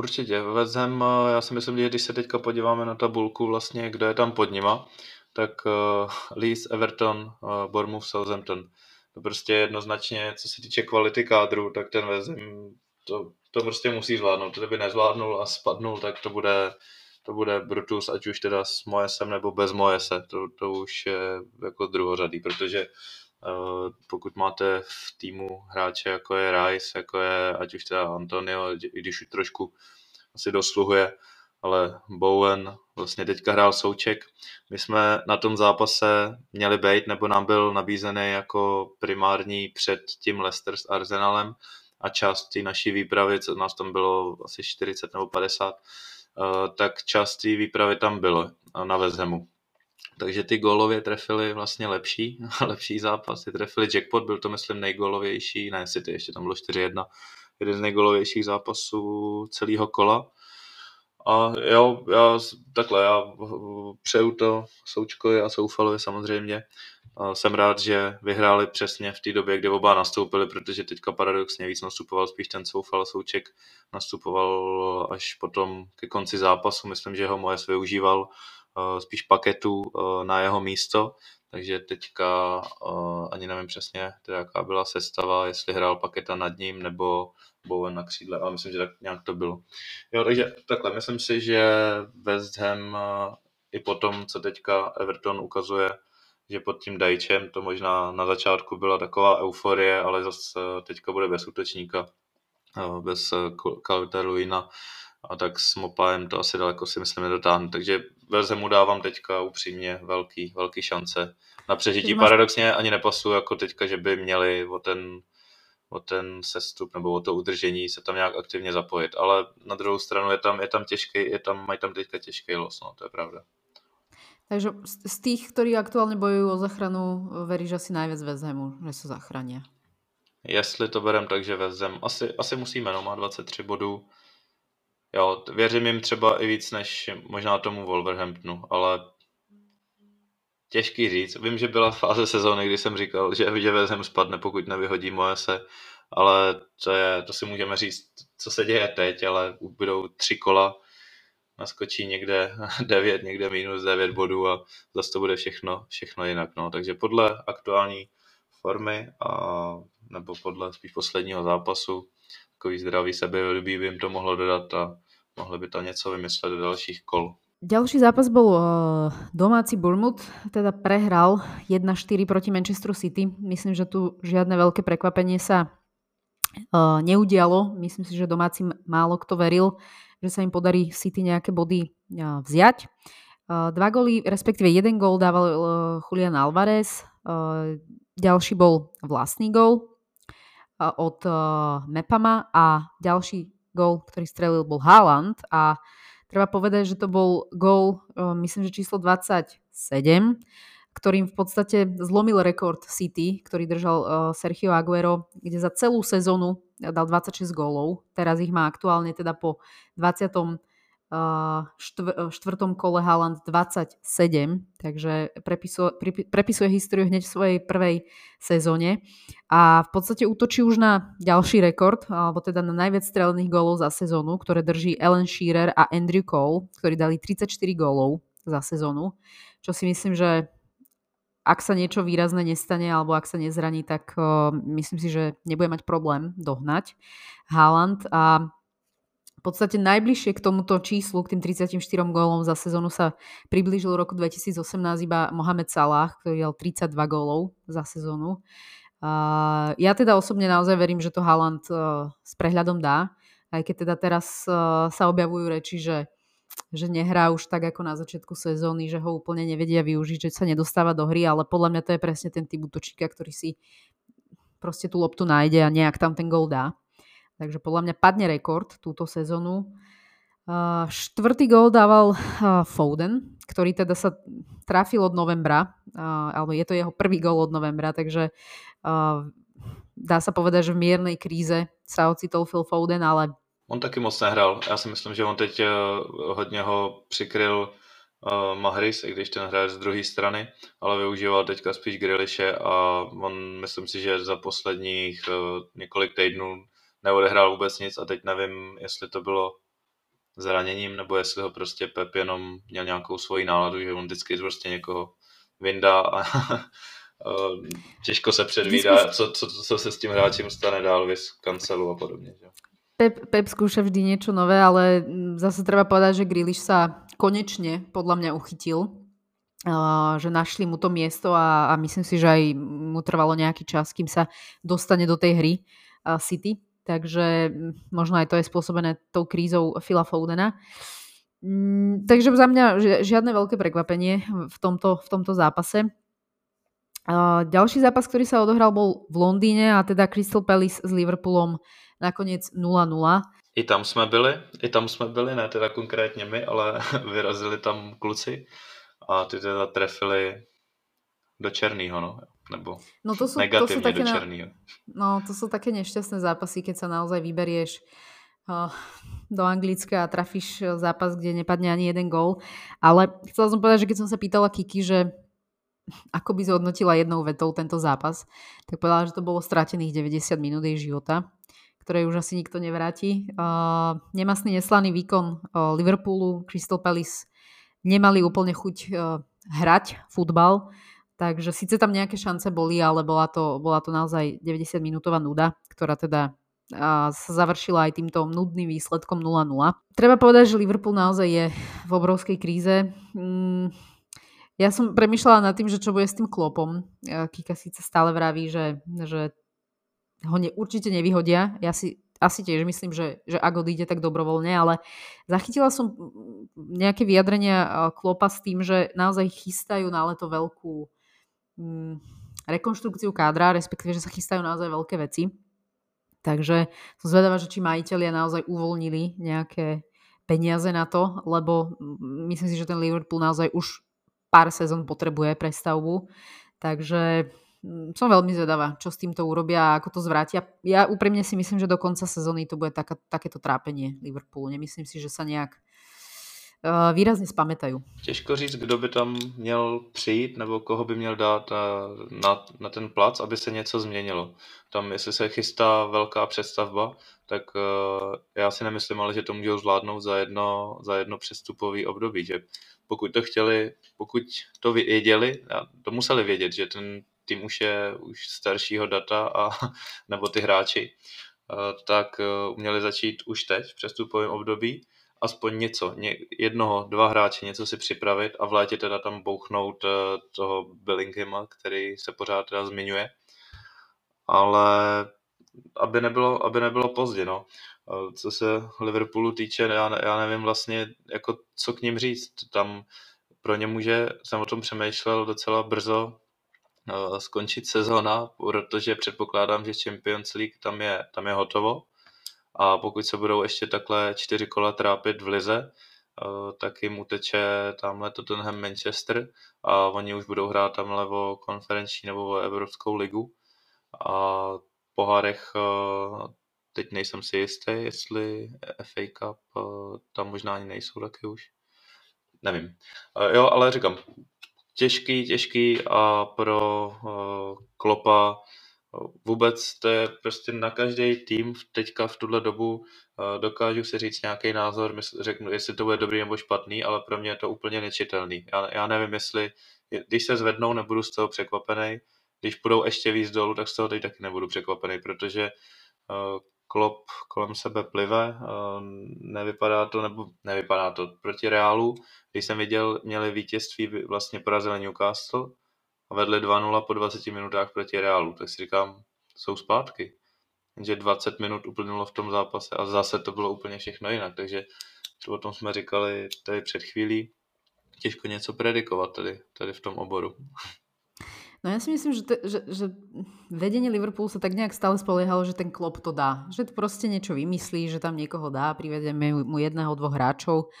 Určitě. Ham, eh, já si myslím, že když se teďka podíváme na tabulku, vlastně, kdo je tam pod nima, tak uh, Leeds, Everton, uh, Bournemouth, Southampton. To prostě jednoznačně, co se týče kvality kádru, tak ten Ham to, to prostě musí zvládnout. Kdyby nezvládnul a spadnul, tak to bude, to bude Brutus, ať už teda s Moesem nebo bez Moese. To, to už je jako druhořadý, protože uh, pokud máte v týmu hráče jako je Rice, jako je ať už teda Antonio, i když už trošku asi dosluhuje, ale Bowen vlastně teďka hrál souček. My jsme na tom zápase měli být, nebo nám byl nabízený jako primární před tím Leicester s Arsenalem a část té naší výpravy, co nás tam bylo asi 40 nebo 50, eh, tak část té výpravy tam bylo na Vezhemu. Takže ty gólově trefili vlastně lepší, (laughs) lepší zápas. Ty trefili jackpot, byl to myslím nejgolovější, ne City, ještě tam bylo 4-1, jeden z nejgolovějších zápasů celého kola. A jo, já takhle, já přeju to Součkovi a Soufalovi samozřejmě. Jsem rád, že vyhráli přesně v té době, kdy oba nastoupili, protože teďka paradoxně víc nastupoval spíš ten Soufal Souček nastupoval až potom ke konci zápasu. Myslím, že ho Mojes využíval spíš paketu na jeho místo, takže teďka ani nevím přesně, teda jaká byla sestava, jestli hrál paketa nad ním nebo Bowen na křídle, ale myslím, že tak nějak to bylo. Jo, takže takhle, myslím si, že West Ham i po tom, co teďka Everton ukazuje, že pod tím Dajčem to možná na začátku byla taková euforie, ale zase teďka bude bez útočníka, bez Calvita Luina a tak s Mopajem to asi daleko si myslím nedotáhnu. Takže Verze mu dávám teďka upřímně velký, velký šance na přežití. Máš... Paradoxně ani nepasuju jako teďka, že by měli o ten, o ten sestup nebo o to udržení se tam nějak aktivně zapojit. Ale na druhou stranu je tam, je tam těžký, je tam, mají tam teďka těžký los, no, to je pravda. Takže z tých, ktorí aktuálne bojujú o zachranu, veríš asi najviac Vezemu, že sa zachránia? Jestli to berem tak, že Vezem, asi, asi musíme, no, má 23 bodů, Jo, věřím jim třeba i víc než možná tomu Wolverhamptonu, ale těžký říct. Vím, že byla fáze sezóny, kdy jsem říkal, že, že Vezem spadne, pokud nevyhodí Moese, ale to, je, to si můžeme říct, co se děje teď, ale budou tři kola, naskočí někde (laughs) 9, někde minus 9 bodů a zase to bude všechno, všechno jinak. No. Takže podle aktuální formy a nebo podle spíš posledního zápasu takový zdravý sebevědomí by jim to mohlo dodat a mohli by to něco vymyslet do dalších kol. Ďalší zápas bol uh, domáci Bournemouth, teda prehral 1-4 proti Manchesteru City. Myslím, že tu žiadne veľké prekvapenie sa uh, neudialo. Myslím si, že domáci málo kto veril, že sa im podarí City nejaké body vziať. Dva góly, respektíve jeden gól dával uh, Julian Alvarez, uh, ďalší bol vlastný gól od Mepama. A ďalší gól, ktorý strelil, bol Haaland. A treba povedať, že to bol gól, myslím, že číslo 27, ktorým v podstate zlomil rekord City, ktorý držal Sergio Aguero, kde za celú sezónu dal 26 gólov. Teraz ich má aktuálne teda po 20 štvrtom kole Haaland 27, takže prepisuje, prepisuje históriu hneď v svojej prvej sezóne a v podstate útočí už na ďalší rekord, alebo teda na najviac strelených gólov za sezónu, ktoré drží Ellen Shearer a Andrew Cole, ktorí dali 34 gólov za sezónu, čo si myslím, že ak sa niečo výrazné nestane alebo ak sa nezraní, tak uh, myslím si, že nebude mať problém dohnať Haaland a v podstate najbližšie k tomuto číslu, k tým 34 gólom za sezónu sa priblížil roku 2018 iba Mohamed Salah, ktorý dal 32 gólov za sezónu. Uh, ja teda osobne naozaj verím, že to Haaland uh, s prehľadom dá, aj keď teda teraz uh, sa objavujú reči, že, že nehrá už tak ako na začiatku sezóny, že ho úplne nevedia využiť, že sa nedostáva do hry, ale podľa mňa to je presne ten typ útočíka, ktorý si proste tú loptu nájde a nejak tam ten gól dá. Takže podľa mňa padne rekord túto sezónu. Uh, štvrtý gól dával uh, Foden, ktorý teda sa trafil od novembra, uh, alebo je to jeho prvý gól od novembra, takže dá sa povedať, že v miernej kríze sa ocitol Phil Foden, ale... On taky moc nehrál. Já si myslím, že on teď uh, hodně ho přikryl uh, Mahris, i když ten hraje z druhé strany, ale využíval teďka spíš Grilishe a on, myslím si, že za posledních uh, několik týdnů neodehrál vůbec nic a teď nevím, jestli to bylo zraněním, nebo jestli ho prostě Pep jenom měl nějakou svoji náladu, že on vždycky prostě někoho vyndá a (laughs) těžko se předvídá, co, co, co se s tím hráčem stane dál, vys kancelu a podobně. Že? Pep, Pep skúša vždy niečo nové, ale zase treba povedať, že Grealish sa konečne podľa mňa uchytil, že našli mu to miesto a, a myslím si, že aj mu trvalo nejaký čas, kým sa dostane do tej hry City. Takže možno aj to je spôsobené tou krízou Phila Foudena. Mm, takže za mňa žiadne veľké prekvapenie v tomto, v tomto zápase. Ďalší zápas, ktorý sa odohral, bol v Londýne a teda Crystal Palace s Liverpoolom nakonec 0-0. I tam jsme byli, i tam jsme byli, ne teda konkrétně my, ale (laughs) vyrazili tam kluci a ty teda trefili do černého, no. Nebo no to sú, negatívne to sú také do černého. No to sú také nešťastné zápasy, keď sa naozaj vyberieš uh, do Anglicka a trafíš zápas, kde nepadne ani jeden gól. Ale chcela som povedať, že keď som sa pýtala Kiki, že ako by zhodnotila jednou vetou tento zápas, tak povedala, že to bolo stratených 90 minút jej života ktoré už asi nikto nevráti. Uh, nemastný neslaný výkon uh, Liverpoolu, Crystal Palace nemali úplne chuť uh, hrať futbal, takže síce tam nejaké šance boli, ale bola to, bola to naozaj 90 minútová nuda, ktorá teda a sa završila aj týmto nudným výsledkom 0-0. Treba povedať, že Liverpool naozaj je v obrovskej kríze. Mm, ja som premyšľala nad tým, že čo bude s tým klopom. Kika síce stále vraví, že, že ho ne, určite nevyhodia. Ja si asi tiež myslím, že, že ak odíde, tak dobrovoľne, ale zachytila som nejaké vyjadrenia Klopa s tým, že naozaj chystajú na leto veľkú mm, rekonštrukciu kádra, respektíve, že sa chystajú naozaj veľké veci. Takže som zvedavá, že či majiteľia naozaj uvoľnili nejaké peniaze na to, lebo myslím si, že ten Liverpool naozaj už pár sezón potrebuje prestavbu. Takže Mm, som veľmi zvedavá, čo s týmto urobia a ako to zvrátia. Ja úprimne si myslím, že do konca sezóny to bude taká, takéto trápenie Liverpoolu. Nemyslím si, že sa nejak uh, výrazně spametajú. Těžko říct, kdo by tam měl přijít nebo koho by měl dát uh, na, na ten plac, aby se něco změnilo. Tam, jestli se chystá velká představba, tak uh, já si nemyslím, ale že to můžou zvládnout za jedno, za jedno přestupový období. Že pokud to chtěli, pokud to věděli, to museli vědět, že ten tým už je už staršího data a, (laughs) nebo ty hráči, eh, tak eh, měli začít už teď v přestupovém období aspoň něco, ně, jednoho, dva hráče něco si připravit a v létě teda tam bouchnout eh, toho Bellinghama, který se pořád teda zmiňuje. Ale aby nebylo, aby nebylo pozdě, no. Co se Liverpoolu týče, já, já nevím vlastně, jako co k ním říct. Tam pro ně může, jsem o tom přemýšlel docela brzo, skončit sezóna, protože předpokládám, že Champions League tam je, tam je hotovo a pokud se budou ještě takhle čtyři kola trápit v lize, eh, tak jim uteče tamhle Tottenham Manchester a oni už budou hrát tam levo konferenční nebo Evropskou ligu a pohárech eh, teď nejsem si jistý, jestli FA Cup tam možná ani nejsou taky už. Nevím. Jo, ale říkám, těžký, těžký a pro uh, Klopa vůbec to je prostě na každý tým teďka v tuhle dobu uh, dokážu si říct nějaký názor, mysl, řeknu, jestli to bude dobrý nebo špatný, ale pro mě je to úplně nečitelný. Já, já nevím, jestli, když se zvednou, nebudu z toho překvapený, když půjdou ještě víc dolů, tak z toho teď taky nebudu překvapený, protože Klop kolem sebe plive, nevypadá to, nebo nevypadá to proti Reálu, když jsem viděl, měli vítězství, vlastně porazili Newcastle a vedli 2-0 po 20 minutách proti Reálu, tak si říkám, jsou zpátky. Že 20 minut uplynulo v tom zápase a zase to bylo úplně všechno jinak, takže o tom jsme říkali tady před chvílí, těžko něco predikovat tady, tady v tom oboru. No ja si myslím, že, te, že, že vedenie Liverpoolu sa tak nejak stále spoliehalo, že ten klop to dá. Že to proste niečo vymyslí, že tam niekoho dá, privedeme mu jedného, dvoch hráčov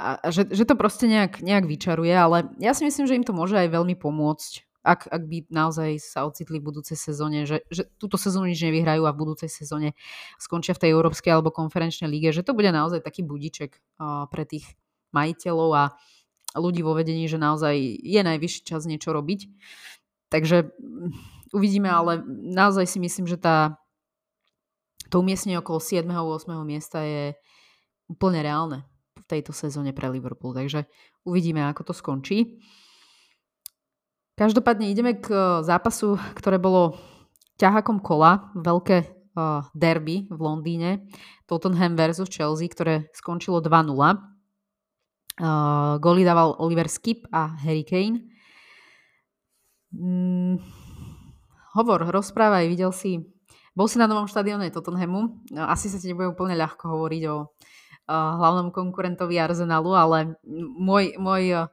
a, a že, že to proste nejak, nejak vyčaruje, ale ja si myslím, že im to môže aj veľmi pomôcť, ak, ak by naozaj sa ocitli v budúcej sezóne, že, že túto sezónu nič nevyhrajú a v budúcej sezóne skončia v tej európskej alebo konferenčnej líge, že to bude naozaj taký budiček uh, pre tých majiteľov a ľudí vo vedení, že naozaj je najvyšší čas niečo robiť. Takže uvidíme, ale naozaj si myslím, že tá, to umiestnenie okolo 7. a 8. miesta je úplne reálne v tejto sezóne pre Liverpool. Takže uvidíme, ako to skončí. Každopádne ideme k eh, zápasu, ktoré bolo ťahakom kola, veľké uh, derby v Londýne, Tottenham versus Chelsea, ktoré skončilo 2-0. Uh, góly dával Oliver Skip a Harry Kane. Mm, hovor, rozprávaj, videl si, bol si na novom štadióne Tottenhamu, no, asi sa ti nebude úplne ľahko hovoriť o hlavnom konkurentovi Arsenalu, ale môj, môj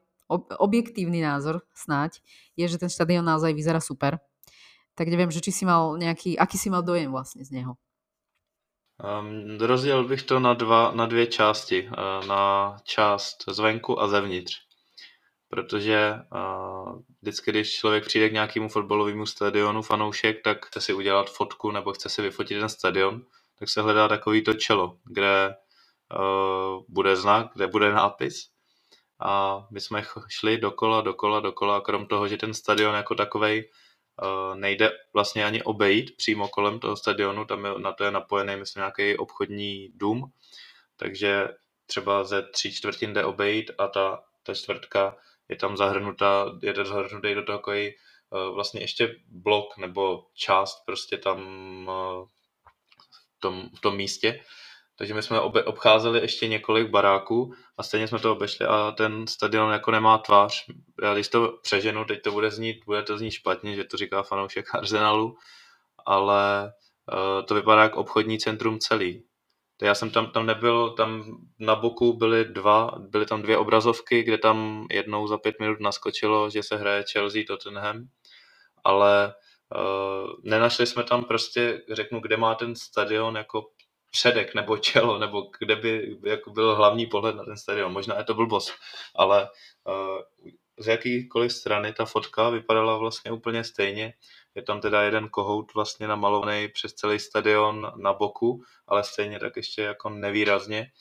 objektívny názor snáď je, že ten štadión naozaj vyzerá super. Tak neviem, že či si mal nejaký, aký si mal dojem vlastne z něho? Um, rozdělil bych to na, dva, na dvě části. Uh, na část zvenku a zevnitř. Protože uh, vždycky, když člověk přijde k nějakému fotbalovému stadionu, fanoušek, tak chce si udělat fotku nebo chce si vyfotit ten stadion, tak se hledá takový to čelo, kde uh, bude znak, kde bude nápis. A my jsme šli dokola, dokola, dokola, krom toho, že ten stadion jako takovej uh, nejde vlastně ani obejít přímo kolem toho stadionu, tam je, na to je napojený, myslím, nějaký obchodní dům, takže třeba ze tří čtvrtin jde obejít a ta, ta čtvrtka je tam zahrnutá, je zahrnutý do toho takový uh, vlastně ještě blok nebo část prostě tam uh, v, tom, v tom místě, takže my jsme obe, obcházeli ještě několik baráků a stejně jsme to obešli a ten stadion jako nemá tvář. Já když to přeženu, teď to bude znít, bude to znít špatně, že to říká fanoušek Arsenalu, ale uh, to vypadá jako obchodní centrum celý. Já jsem tam, tam nebyl, tam na boku byly dva, byly tam dvě obrazovky, kde tam jednou za pět minut naskočilo, že se hraje Chelsea Tottenham, ale uh, nenašli jsme tam prostě, řeknu, kde má ten stadion jako předek nebo čelo, nebo kde by jako byl hlavní pohled na ten stadion. Možná je to blbost, ale uh, z jakýkoliv strany ta fotka vypadala vlastně úplně stejně. Je tam teda jeden kohout vlastně namalovaný přes celý stadion na boku, ale stejně tak ještě jako nevýrazně.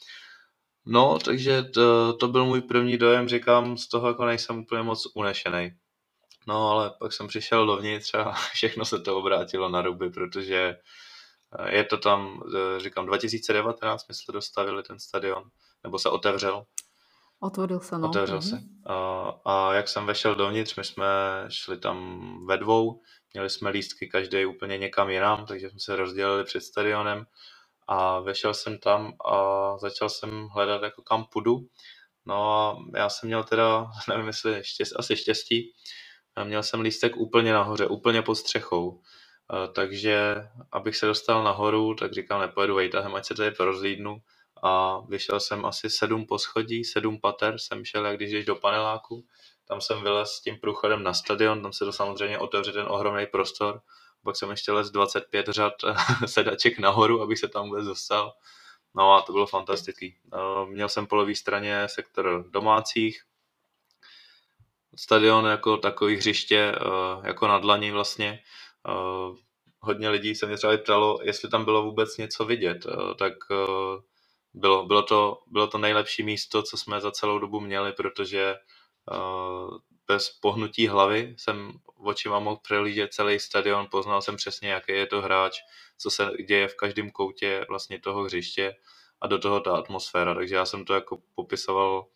No, takže to, to byl můj první dojem, říkám, z toho jako nejsem úplně moc unešený. No, ale pak jsem přišel dovnitř a (laughs) všechno se to obrátilo na ruby, protože je to tam, e, říkám, 2019 my jsme dostavili ten stadion, nebo se otevřel. Otevřel se, no. Otevřel mm-hmm. se. A, a jak jsem vešel dovnitř, my jsme šli tam ve dvou, měli jsme lístky každý úplně někam jinam, takže jsme se rozdělili před stadionem a vešel jsem tam a začal jsem hledat jako kam půjdu. No a já jsem měl teda, (laughs) nevím jestli štěstí, asi štěstí, měl jsem lístek úplně nahoře, úplně pod střechou. Takže abych se dostal nahoru, tak říkám, nepojedu vejtahem, ať se tady porozlídnu a vyšel jsem asi sedm poschodí, sedm pater jsem šel, jak když jdeš do paneláku, tam jsem vylez s tím průchodem na stadion, tam se to samozřejmě otevře ten ohromný prostor, pak jsem ještě les 25 řad (laughs) sedaček nahoru, abych se tam vůbec dostal. No a to bylo fantastický. Eh, měl jsem po levé straně sektor domácích, stadion jako takový hřiště, eh, jako na dlaní vlastně, Uh, hodně lidí se mě třeba ptalo, jestli tam bylo vůbec něco vidět, tak bylo, bylo, to, bylo to nejlepší místo, co jsme za celou dobu měli, protože bez pohnutí hlavy jsem očima mohl přelížet celý stadion, poznal jsem přesně, jaký je to hráč, co se děje v každém koutě vlastně toho hřiště a do toho ta atmosféra, takže já jsem to jako popisoval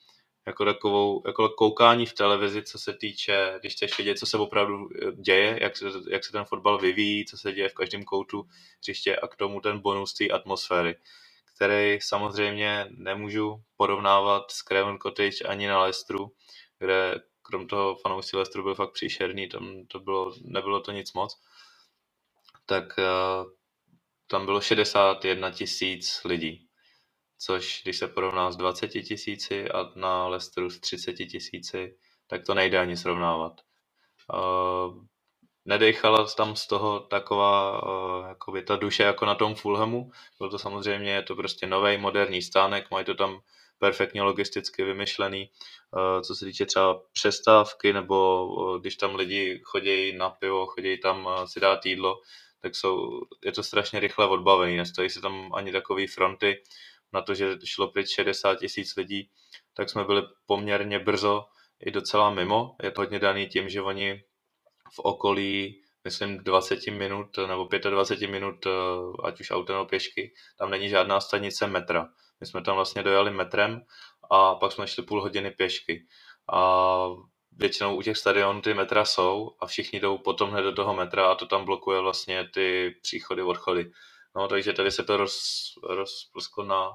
jako takovou, jako koukání v televizi, co se týče, když chceš vidět, co se opravdu eh, děje, jak se, jak se ten fotbal vyvíjí, co se děje v každém koutu hřiště a k tomu ten bonus té atmosféry, který samozřejmě nemůžu porovnávat s Craven Cottage ani na Leicesteru, kde krom toho fanoušci Leicesteru byl fakt příšerný, tam to bylo, nebylo to nic moc, tak uh, tam bylo 61 tisíc lidí což když se porovná s 20 tisíci a na Leicesteru s 30 tisíci, tak to nejde ani srovnávat. Uh, nedechala tam z toho taková uh, jakoby ta duše jako na tom Fulhamu. Byl to samozřejmě, je to prostě nový moderní stánek, mají to tam perfektně logisticky vymyšlený. Uh, co se týče třeba přestávky, nebo uh, když tam lidi chodí na pivo, chodí tam uh, si dát jídlo, tak jsou, je to strašně rychle odbavený, nestojí se tam ani takový fronty, na to, že šlo pryč 60 tisíc lidí, tak jsme byli poměrně brzo i docela mimo. Je to hodně daný tím, že oni v okolí, myslím, 20 minut nebo 25 minut, eh, ať už auto nebo pěšky, tam není žádná stanice metra. My jsme tam vlastně dojeli metrem a pak jsme šli půl hodiny pěšky. A většinou u těch stadionů ty metra jsou a všichni jdou potom hned do toho metra a to tam blokuje vlastně ty příchody, odchody. No, takže tady se to roz, rozplusklo na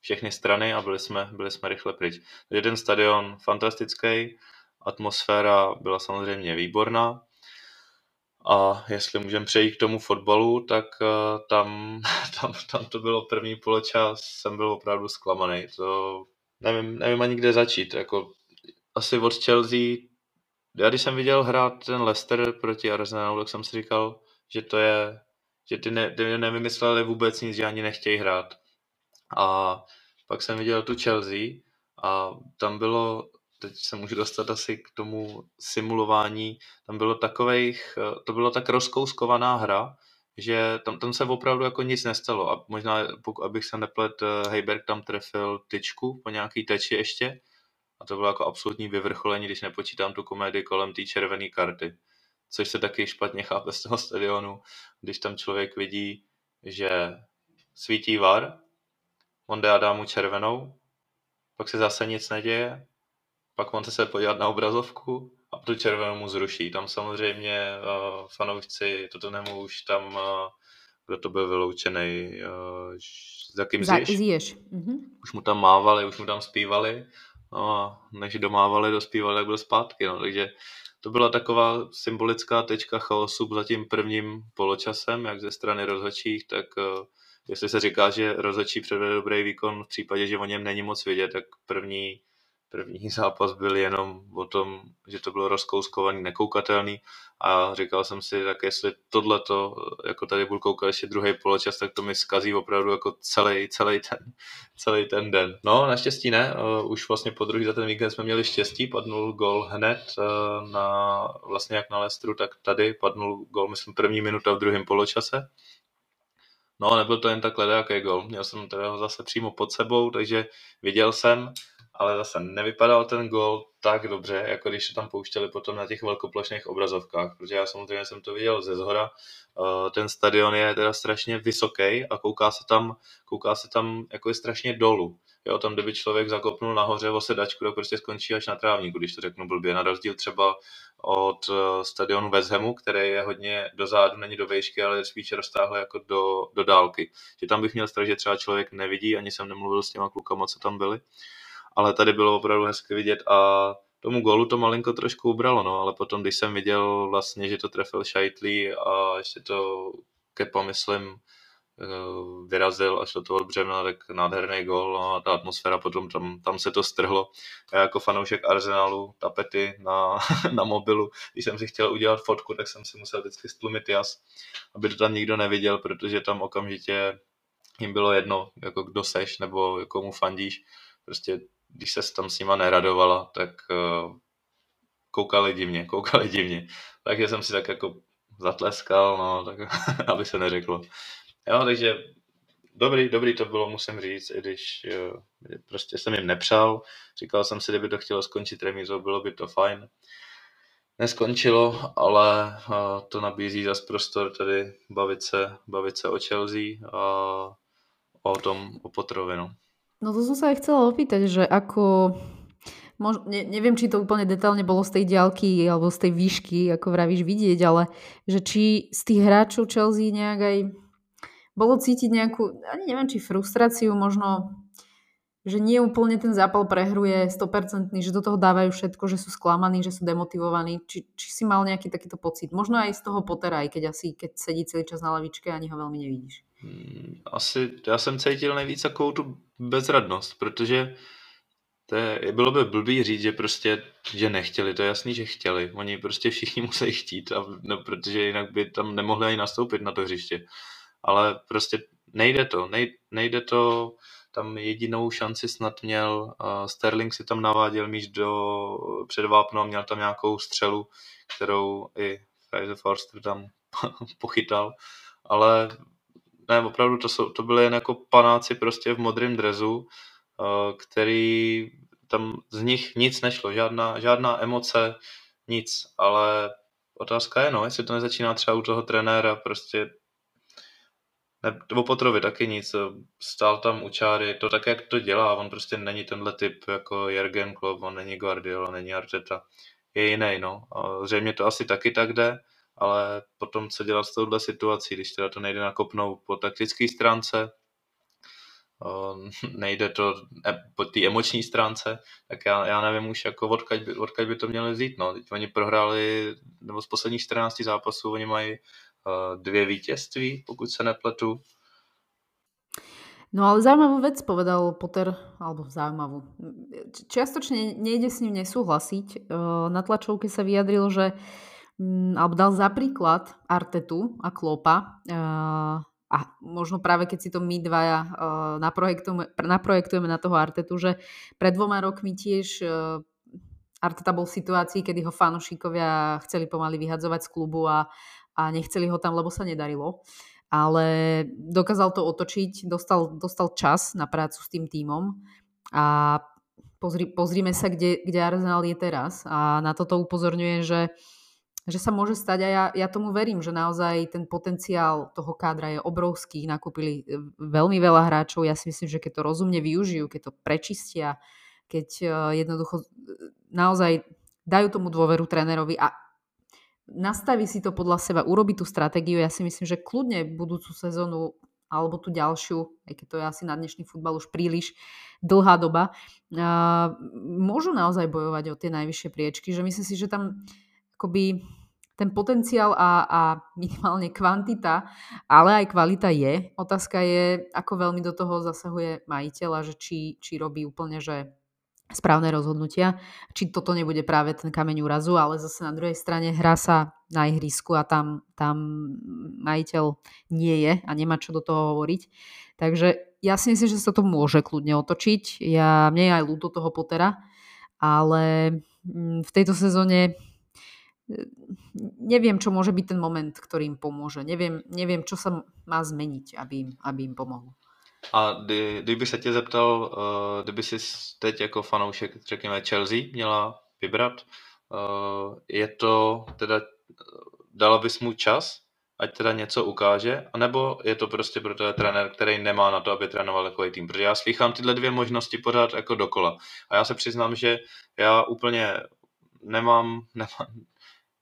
všechny strany a byli jsme, byli jsme rychle pryč. Ten stadion fantastický, atmosféra byla samozřejmě výborná. A jestli můžeme přejít k tomu fotbalu, tak uh, tam, (laughs) tam, tam to bylo první poločas, jsem byl opravdu zklamaný. To nevím, nevím ani kde začít. Jako, asi od Chelsea, já když jsem viděl hrát ten Leicester proti Arsenalu, tak jsem si říkal, že to je, že ty, ne, ty nevymysleli vůbec nic, že ani nechtějí hrát. A pak jsem viděl tu Chelsea a tam bylo, teď se můžu dostat asi k tomu simulování, tam bylo takových, to bylo tak rozkouskovaná hra, že tam, tam se opravdu jako nic nestalo. A možná, pokud, abych se neplet, Heiberg tam trefil tyčku po nějaký teči ještě. A to bylo jako absolutní vyvrcholení, když nepočítám tu komedii kolem té červené karty, což se taky špatně chápe z toho stadionu, když tam člověk vidí, že svítí var Monda dá mu červenou, pak se zase nic neděje, pak on se podívat na obrazovku a tu červenou mu zruší. Tam samozřejmě uh, fanoušci Tottenhamu už tam, uh, kdo to byl vyloučený, uh, za kým zješ. Mm-hmm. Už mu tam mávali, už mu tam zpívali no a než domávali, dospívali, tak byl zpátky. No. Takže to byla taková symbolická tečka chaosu za tím prvním poločasem, jak ze strany rozhodčích, tak jestli se říká, že rozhodčí předvede dobrý výkon v případě, že o něm není moc vidět, tak první, první (laughs) zápas byl jenom o tom, že to bylo rozkouskovaný, nekoukatelný. A říkal jsem si, tak jestli tohleto, jako tady budu koukat ještě druhý poločas, tak to mi zkazí opravdu jako celý, celý, ten, (laughs) celý ten den. No, naštěstí ne, uh, už vlastně po druhý za ten víkend jsme měli štěstí, padnul gol hned uh, na, vlastně jak na Lestru, tak tady padnul gol, myslím, první minuta v druhém poločase. No, nebyl to jen tak ledajaký gol. Měl jsem teda ho zase přímo pod sebou, takže viděl jsem, ale zase nevypadal ten gol tak dobře, jako když to tam pouštěli potom na těch velkoplošných obrazovkách, protože já samozřejmě jsem to viděl ze zhora. Eh, ten stadion je teda strašně vysoký a kouká se tam, kouká se tam jako je strašně dolů. Jo, tam, kdyby člověk zakopnul nahoře o sedačku, tak prostě skončí až na trávníku, když to řeknu blbě. Na rozdíl třeba od eh, stadionu West Hamu, který je hodně dozadu, není do vejšky, ale je spíš roztáhle jako do, do dálky. Že tam bych měl strach, že třeba člověk nevidí, ani jsem nemluvil s těma klukama, co tam byli. Ale tady bylo opravdu hezky vidět a tomu golu to malinko trošku ubralo, no, ale potom, když jsem viděl vlastně, že to trefil Šajtlí a ještě to Kepa, myslím, Eh, vyrazil až do toho břemna, tak nádherný gol no a ta atmosféra potom tam, tam se to strhlo. Já jako fanoušek Arsenalu, tapety na, (laughs) na mobilu, když jsem si chtěl udělat fotku, tak jsem si musel vždycky stlumit jas, aby to tam nikdo neviděl, protože tam okamžitě jim bylo jedno, jako kdo seš nebo komu fandíš. Prostě když se tam s nima neradovala, tak uh, koukali divně, (laughs) koukali divně. Takže jsem si tak jako zatleskal, no, tak (laughs) aby se neřeklo. Jo, takže dobrý, dobrý to bylo, musím říct, i když jo, prostě jsem jim nepřál. Říkal jsem si, kdyby to chtělo skončit remízou, bylo by to fajn. Neskončilo, ale to nabízí zas prostor tady bavit se, bavit se o Chelsea a o tom, o potrovinu. No to som sa aj chcela opýtať, že ako Mož, ne, neviem, či to úplne detálne bolo z tej diálky alebo z tej výšky, ako vravíš, vidieť, ale že či z tých hráčov Chelsea nejak aj bolo cítiť nejakú, ani neviem, či frustráciu, možno, že nie úplne ten zápal prehruje 100%, že do toho dávajú všetko, že sú sklamaní, že sú demotivovaní. Či, či si mal nejaký takýto pocit? Možno aj z toho Pottera, aj keď asi keď sedí celý čas na lavičke a ani ho veľmi nevidíš. Hmm, asi já jsem cítil nejvíc takovou tu bezradnost, protože to je, bylo by blbý říct, že prostě, že nechtěli, to je jasný, že chtěli. Oni prostě všichni musí chtít, a, no, protože jinak by tam nemohli ani nastoupit na to hřiště ale prostě nejde to, nejde to, tam jedinou šanci snad měl, Sterling si tam naváděl míč do předvápnu a měl tam nějakou střelu, kterou i Fraser Forster tam (laughs) pochytal, ale ne, opravdu to, jsou, to byly jen jako panáci prostě v modrém drezu, který tam z nich nic nešlo, žádná, žádná emoce, nic, ale otázka je, no, jestli to nezačíná třeba u toho trenéra, prostě ne, o Potrovi taky nic, stál tam u čáry, to tak, jak to dělá, on prostě není tenhle typ jako Jürgen Klopp, on není Guardiola, není Arteta, je jiný, no. A zřejmě to asi taky tak jde, ale potom co dělat s touhle situací, když teda to nejde nakopnout po taktické stránce, (laughs) nejde to e, po té emoční stránce, tak já, já nevím už jako odkaď by, odkaď by to měli vzít. No. Teď oni prohráli, nebo z posledních 14 zápasů oni mají dvě vítězství, pokud se nepletu. No ale zaujímavú vec povedal Potter, alebo zaujímavú. Čiastočne nejde s ním nesúhlasiť. Na tlačovke sa vyjadril, že mm, alebo dal za príklad Artetu a Klopa a možno práve keď si to my dvaja naprojektujeme, naprojektujeme na toho Artetu, že pred dvoma rokmi tiež Arteta bol v situácii, kedy ho fanúšikovia chceli pomaly vyhadzovať z klubu a, a nechceli ho tam, lebo sa nedarilo. Ale dokázal to otočiť, dostal, dostal čas na prácu s tým tímom a pozri, pozrime sa, kde, kde Arsenal je teraz. A na toto upozorňuje, že že sa môže stať a ja, ja tomu verím, že naozaj ten potenciál toho kádra je obrovský. Nakúpili e, veľmi veľa hráčov. Ja si myslím, že keď to rozumne využijú, keď to prečistia, keď e, jednoducho e, naozaj dajú tomu dôveru trénerovi a nastaví si to podľa seba, urobí tú stratégiu, ja si myslím, že kľudne budúcu sezónu alebo tú ďalšiu, aj keď to je asi na dnešný futbal už príliš dlhá doba, uh, môžu naozaj bojovať o tie najvyššie priečky, že myslím si, že tam akoby ten potenciál a, a minimálne kvantita, ale aj kvalita je. Otázka je, ako veľmi do toho zasahuje majiteľ a že či, či robí úplne, že správne rozhodnutia. Či toto nebude práve ten kameň úrazu, ale zase na druhej strane hrá sa na ihrisku a tam, tam majiteľ nie je a nemá čo do toho hovoriť. Takže ja si myslím, že sa to môže kľudne otočiť. Ja, mne je aj ľúto toho Potera, ale mm, v tejto sezóne neviem, čo môže byť ten moment, ktorý im pomôže. Neviem, neviem čo sa má zmeniť, aby im, aby im pomohlo. A kdy, kdyby se tě zeptal, uh, kdyby si teď jako fanoušek, řekněme, Chelsea měla vybrat, uh, je to teda, dala bys mu čas, ať teda něco ukáže, anebo je to prostě pro toho trenér, který nemá na to, aby trénoval takový tým. Protože já slychám tyhle dvě možnosti pořád jako dokola. A já se přiznám, že já úplně nemám, (laughs) nemám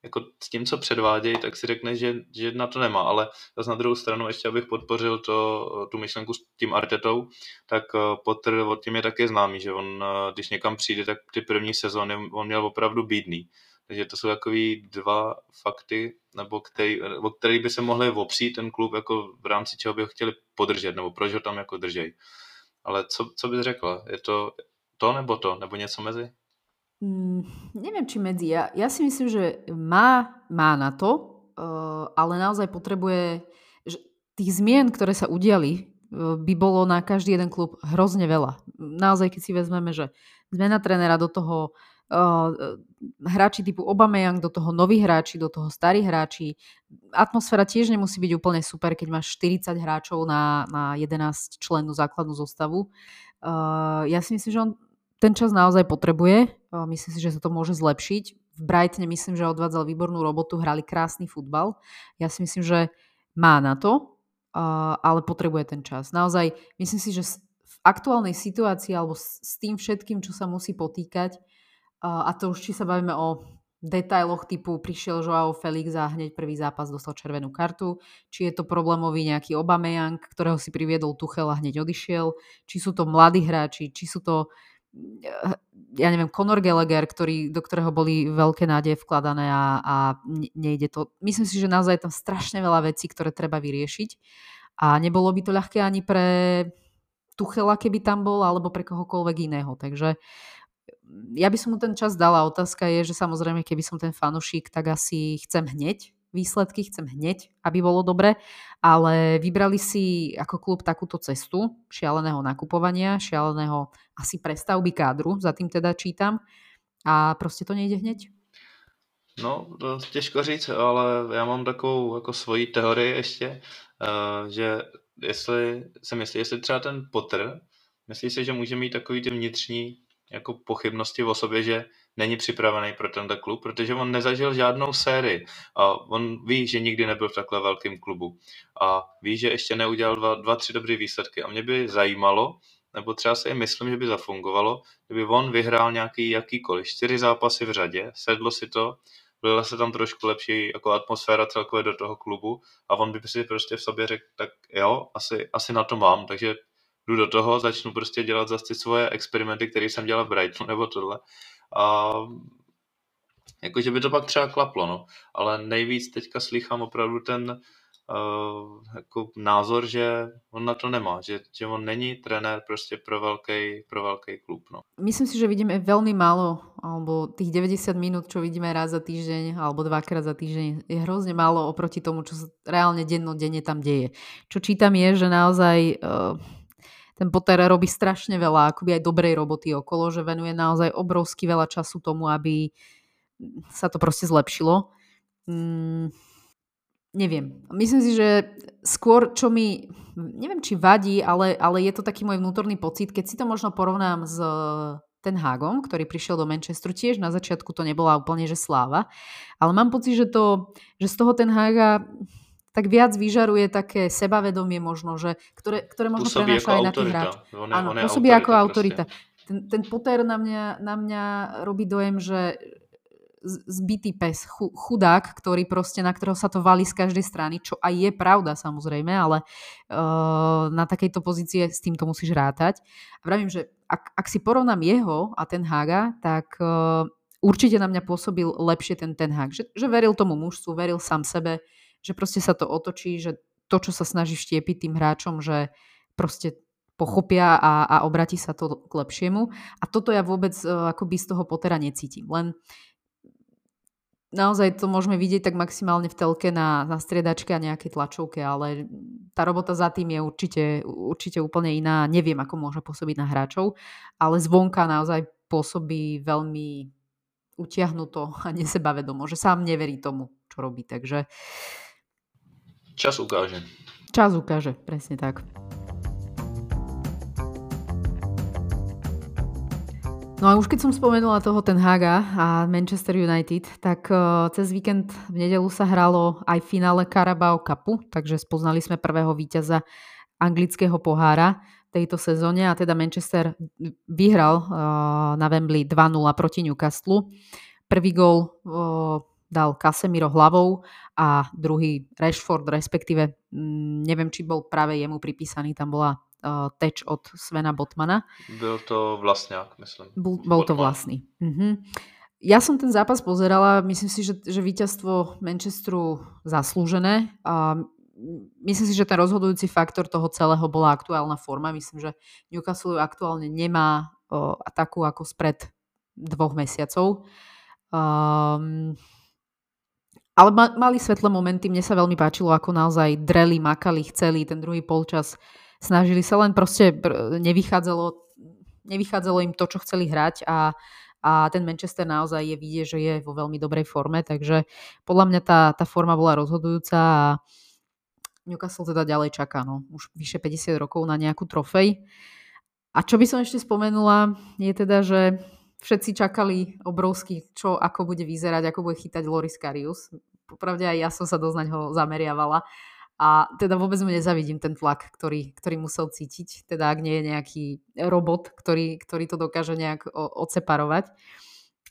jako s tím, co předvádějí, tak si řekne, že, že na to nemá, ale zase na druhou stranu, ještě abych podpořil to, tu myšlenku s tím Artetou, tak eh, Potter od tím je také známý, že on, eh, když někam přijde, tak ty první sezóny on měl opravdu bídný. Takže to jsou takový dva fakty, nebo který, o který by se mohli opřít ten klub, jako v rámci čeho by ho chtěli podržet, nebo proč ho tam jako držej. Ale co, co bys řekla? Je to to nebo to? Nebo něco mezi? Mm, neviem, či medzi. Ja, ja si myslím, že má, má na to, uh, ale naozaj potrebuje... Že tých zmien, ktoré sa udiali, uh, by bolo na každý jeden klub hrozne veľa. Naozaj, keď si vezmeme, že zmena trénera do toho uh, hráči typu Obameyang, do toho noví hráči, do toho starí hráči. Atmosféra tiež nemusí byť úplne super, keď máš 40 hráčov na, na 11 členú základnú zostavu. Uh, ja si myslím, že on ten čas naozaj potrebuje. Myslím si, že sa to môže zlepšiť. V Brightone myslím, že odvádzal výbornú robotu, hrali krásny futbal. Ja si myslím, že má na to, ale potrebuje ten čas. Naozaj, myslím si, že v aktuálnej situácii alebo s tým všetkým, čo sa musí potýkať, a to už či sa bavíme o detailoch typu prišiel Joao Felix a hneď prvý zápas dostal červenú kartu, či je to problémový nejaký Obameyang, ktorého si priviedol Tuchel a hneď odišiel, či sú to mladí hráči, či sú to ja neviem, Conor Gallagher, ktorý, do ktorého boli veľké nádeje vkladané a, a nejde to. Myslím si, že naozaj je tam strašne veľa vecí, ktoré treba vyriešiť a nebolo by to ľahké ani pre Tuchela, keby tam bol, alebo pre kohokoľvek iného. Takže ja by som mu ten čas dala. Otázka je, že samozrejme, keby som ten fanušik, tak asi chcem hneď výsledky, chcem hneď, aby bolo dobre, ale vybrali si ako klub takúto cestu šialeného nakupovania, šialeného asi prestavby kádru, za tým teda čítam a prostě to nejde hneď. No, těžko říct, ale já mám takovou jako svoji teorii ještě, uh, že jestli se myslí, jestli třeba ten Potter, myslí si, že může mít takový ty vnitřní jako pochybnosti o sobě, že není připravený pro tento klub, protože on nezažil žádnou sérii. A on ví, že nikdy nebyl v takhle velkém klubu. A ví, že ještě neudělal dva, dva tři dobré výsledky. A mě by zajímalo, nebo třeba si myslím, že by zafungovalo, kdyby on vyhrál nějaký jakýkoliv čtyři zápasy v řadě, sedlo si to, byla se tam trošku lepší jako atmosféra celkově do toho klubu a on by si prostě v sobě řekl, tak jo, asi, asi na to mám, takže jdu do toho, začnu prostě dělat zase ty svoje experimenty, které jsem dělal v Brightonu nebo tohle. A jakože by to pak třeba klaplo, no. Ale nejvíc teďka slychám opravdu ten uh, jako názor, že on na to nemá, že, že on není trenér prostě pro velký, pro velký klub. No. Myslím si, že vidíme veľmi málo, alebo tých 90 minút, čo vidíme raz za týždeň, alebo dvakrát za týždeň, je hrozne málo oproti tomu, čo sa reálne dennodenne tam deje. Čo čítam je, že naozaj uh, ten Potter robí strašne veľa akoby aj dobrej roboty okolo, že venuje naozaj obrovsky veľa času tomu, aby sa to proste zlepšilo. Mm, neviem. Myslím si, že skôr, čo mi, neviem, či vadí, ale, ale je to taký môj vnútorný pocit, keď si to možno porovnám s ten Hagom, ktorý prišiel do Manchesteru, tiež na začiatku to nebola úplne, že sláva, ale mám pocit, že, to, že z toho ten Haga tak viac vyžaruje také sebavedomie možno, že, ktoré, ktoré možno pôsobí prenáša aj na tých hráč. Áno, pôsobí ako autorita. Ten, ten Potter na mňa, na mňa robí dojem, že zbytý pes, chudák, ktorý proste, na ktorého sa to valí z každej strany, čo aj je pravda samozrejme, ale uh, na takejto pozície s týmto musíš rátať. A vravím, že ak, ak si porovnám jeho a ten Haga, tak uh, určite na mňa pôsobil lepšie ten ten Hag, že, že veril tomu mužstvu, veril sám sebe, že proste sa to otočí, že to, čo sa snaží štiepiť tým hráčom, že proste pochopia a, a obratí sa to k lepšiemu. A toto ja vôbec uh, akoby z toho potera necítim. Len naozaj to môžeme vidieť tak maximálne v telke na, na striedačke a nejakej tlačovke, ale tá robota za tým je určite, určite úplne iná. Neviem, ako môže pôsobiť na hráčov, ale zvonka naozaj pôsobí veľmi utiahnuto a nesebavedomo, že sám neverí tomu, čo robí. Takže Čas ukáže. Čas ukáže, presne tak. No a už keď som spomenula toho ten Haga a Manchester United, tak uh, cez víkend v nedelu sa hralo aj finále Carabao Cupu, takže spoznali sme prvého víťaza anglického pohára tejto sezóne a teda Manchester vyhral uh, na Wembley 2-0 proti Newcastle. Prvý gol uh, dal Casemiro hlavou a druhý Rashford, respektíve mm, neviem, či bol práve jemu pripísaný, tam bola uh, teč od Svena Botmana. Byl to vlastňák, myslím. Bol, bol to vlastný. Uh-huh. Ja som ten zápas pozerala, myslím si, že, že víťazstvo Manchesteru zaslúžené. A myslím si, že ten rozhodujúci faktor toho celého bola aktuálna forma. Myslím, že Newcastle aktuálne nemá uh, takú ako spred dvoch mesiacov. Um, ale ma, mali svetlé momenty, mne sa veľmi páčilo, ako naozaj dreli, makali, chceli ten druhý polčas. Snažili sa len proste, nevychádzalo, nevychádzalo im to, čo chceli hrať a, a ten Manchester naozaj je vidieť, že je vo veľmi dobrej forme, takže podľa mňa tá, tá forma bola rozhodujúca a Newcastle teda ďalej čaká, no, už vyše 50 rokov na nejakú trofej. A čo by som ešte spomenula, je teda, že všetci čakali obrovský, čo ako bude vyzerať, ako bude chytať Loris Karius. Popravde aj ja som sa dosť ho zameriavala. A teda vôbec mu nezavidím ten tlak, ktorý, ktorý musel cítiť. Teda ak nie je nejaký robot, ktorý, ktorý to dokáže nejak odseparovať.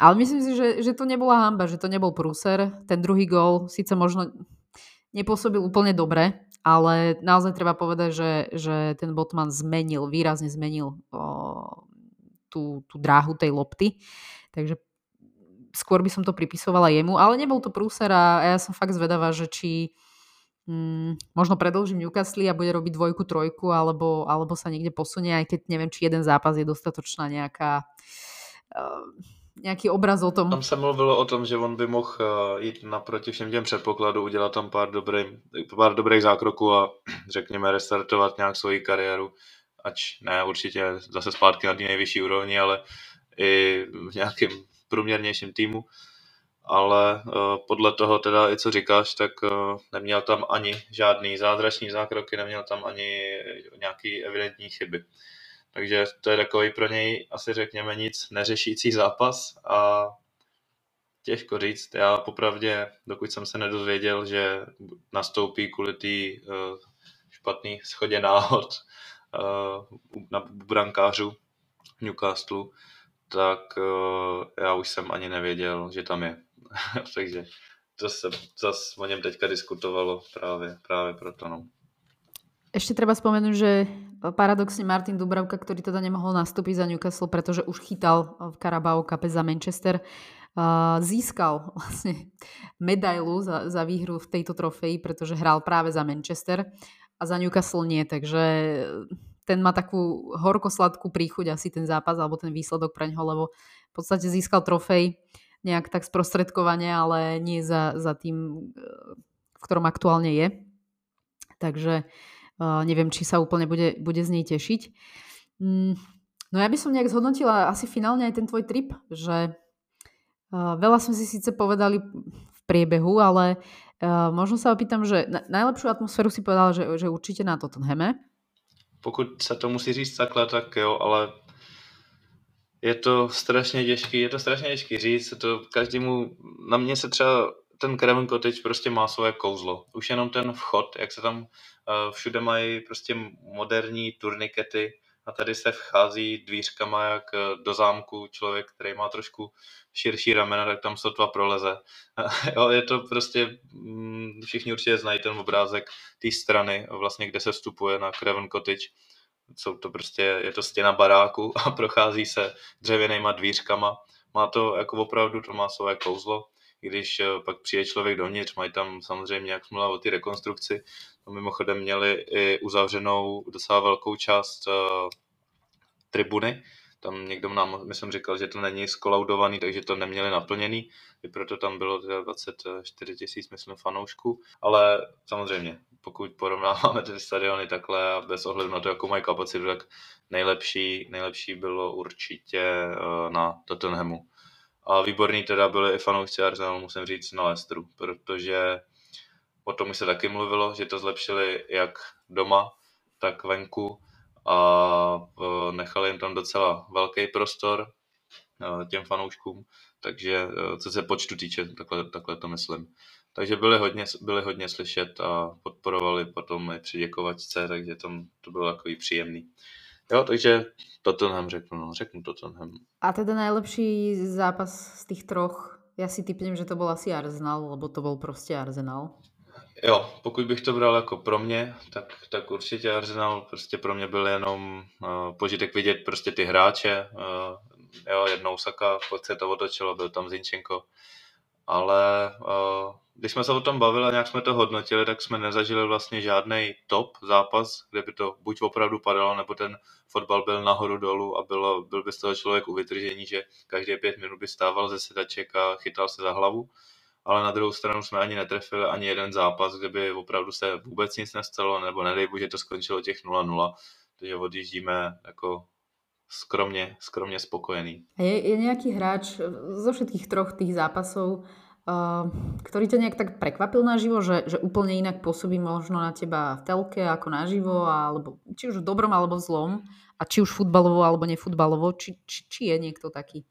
Ale myslím si, že, že to nebola hamba, že to nebol prúser. Ten druhý gól síce možno nepôsobil úplne dobre, ale naozaj treba povedať, že, že ten Botman zmenil, výrazne zmenil o, tú, tú dráhu tej lopty. Takže skôr by som to pripisovala jemu, ale nebol to prúser a ja som fakt zvedavá, že či mm, možno predlžím Newcastle a bude robiť dvojku, trojku, alebo, alebo sa niekde posunie, aj keď neviem, či jeden zápas je dostatočná nejaká uh, nějaký obraz o tom. Tam se mluvilo o tom, že on by mohl uh, jít naproti všem těm předpokladům, udělat tam pár, dobrý, pár dobrých zákroků a (clears throat) řekněme restartovat nějak svoji kariéru ač ne určitě zase zpátky na té nejvyšší úrovni, ale i v nějakém průměrnějším týmu. ale uh, podle toho teda i co říkáš, tak uh, neměl tam ani žádný zázračný zákroky, neměl tam ani nějaký evidentní chyby. Takže to je takový pro něj asi řekněme nic neřešící zápas a těžko říct. Já popravdě, dokud jsem se nedozvěděl, že nastoupí kvůli té uh, špatný schodě náhod uh, na brankářu Newcastle, tak uh, já už jsem ani nevěděl, že tam je. (laughs) Takže to se zase o něm teďka diskutovalo právě, právě proto. No. Ešte treba spomenúť, že paradoxne Martin Dubravka, ktorý teda nemohol nastúpiť za Newcastle, pretože už chytal v Carabao Cup za Manchester, získal vlastne medailu za, za výhru v tejto trofeji, pretože hral práve za Manchester a za Newcastle nie, takže ten má takú horkosladkú príchuť asi ten zápas alebo ten výsledok pre ňoho, lebo v podstate získal trofej nejak tak sprostredkovane, ale nie za, za tým, v ktorom aktuálne je. Takže uh, neviem, či sa úplne bude, bude z nej tešiť. Mm, no ja by som nejak zhodnotila asi finálne aj ten tvoj trip, že uh, veľa sme si síce povedali v priebehu, ale uh, možno sa opýtam, že na, najlepšiu atmosféru si povedala, že, že určite na Tottenhame pokud se to musí říct takhle, tak jo, ale je to strašně těžký, je to strašně těžký říct, to každému, na mě se třeba ten Craven Cottage prostě má svoje kouzlo. Už jenom ten vchod, jak se tam uh, všude mají prostě moderní turnikety, a tady se vchází dvířkama jak eh, do zámku člověk, který má trošku širší ramena, tak tam sotva proleze. (laughs) jo, je to prostě, mm, všichni určitě znají ten obrázek té strany, vlastně, kde se vstupuje na Craven Cottage. Jsou to prostě, je to stěna baráku (laughs) a prochází se dřevěnýma dvířkama. Má to jako opravdu, to má své kouzlo když eh, pak přijde člověk dovnitř, mají tam samozřejmě, jak jsme o ty rekonstrukci, to mimochodem měli i uzavřenou docela velkou část uh, tribuny, tam někdo nám, myslím, říkal, že to není skolaudovaný, takže to neměli naplněný, i proto tam bylo 24 tisíc, myslím, fanoušků, ale samozřejmě, pokud porovnáváme ty stadiony takhle a bez ohledu na to, jakou mají kapacitu, tak nejlepší, nejlepší bylo určitě uh, na Tottenhamu. A výborný teda byli i fanoušci Arsenalu, musím říct, na Leicesteru, protože o tom se taky mluvilo, že to zlepšili jak doma, tak venku a e, nechali jim tam docela velký prostor e, těm fanouškům, takže e, co se počtu týče, takhle, takhle to myslím. Takže byli hodně, byli hodně slyšet a podporovali potom i při děkovačce, takže tam to bylo takový příjemný. Jo, takže Tottenham řeknu, no, řeknu Tottenham. A teda najlepší zápas z tých troch, ja si typnem, že to bol asi Arsenal, lebo to bol prostě Arsenal. Jo, pokud bych to bral jako pro mě, tak, tak určitě Arsenal prostě pro mě byl jenom uh, požitek vidět prostě ty hráče. Uh, jo, jednou Saka, pak se to otočilo, byl tam Zinčenko. Ale uh, když jsme se o tom bavili a nějak jsme to hodnotili, tak jsme nezažili vlastně žádný top zápas, kde by to buď opravdu padalo, nebo ten fotbal byl nahoru dolů a bylo, byl by z toho člověk u vytržení, že každé pět minut by stával ze sedaček a chytal se za hlavu. Ale na druhou stranu jsme ani netrefili ani jeden zápas, kde by opravdu se vůbec nic nestalo, nebo nedej bože to skončilo těch 0-0. Takže odjíždíme jako skromně, skromně spokojený. Je, je nějaký hráč zo všetkých troch tých zápasov, uh, ktorý ťa nejak tak prekvapil naživo, že, že úplne inak pôsobí možno na teba v telke ako naživo, alebo či už v dobrom alebo v zlom, a či už futbalovo alebo nefutbalovo, či, či, či je niekto taký?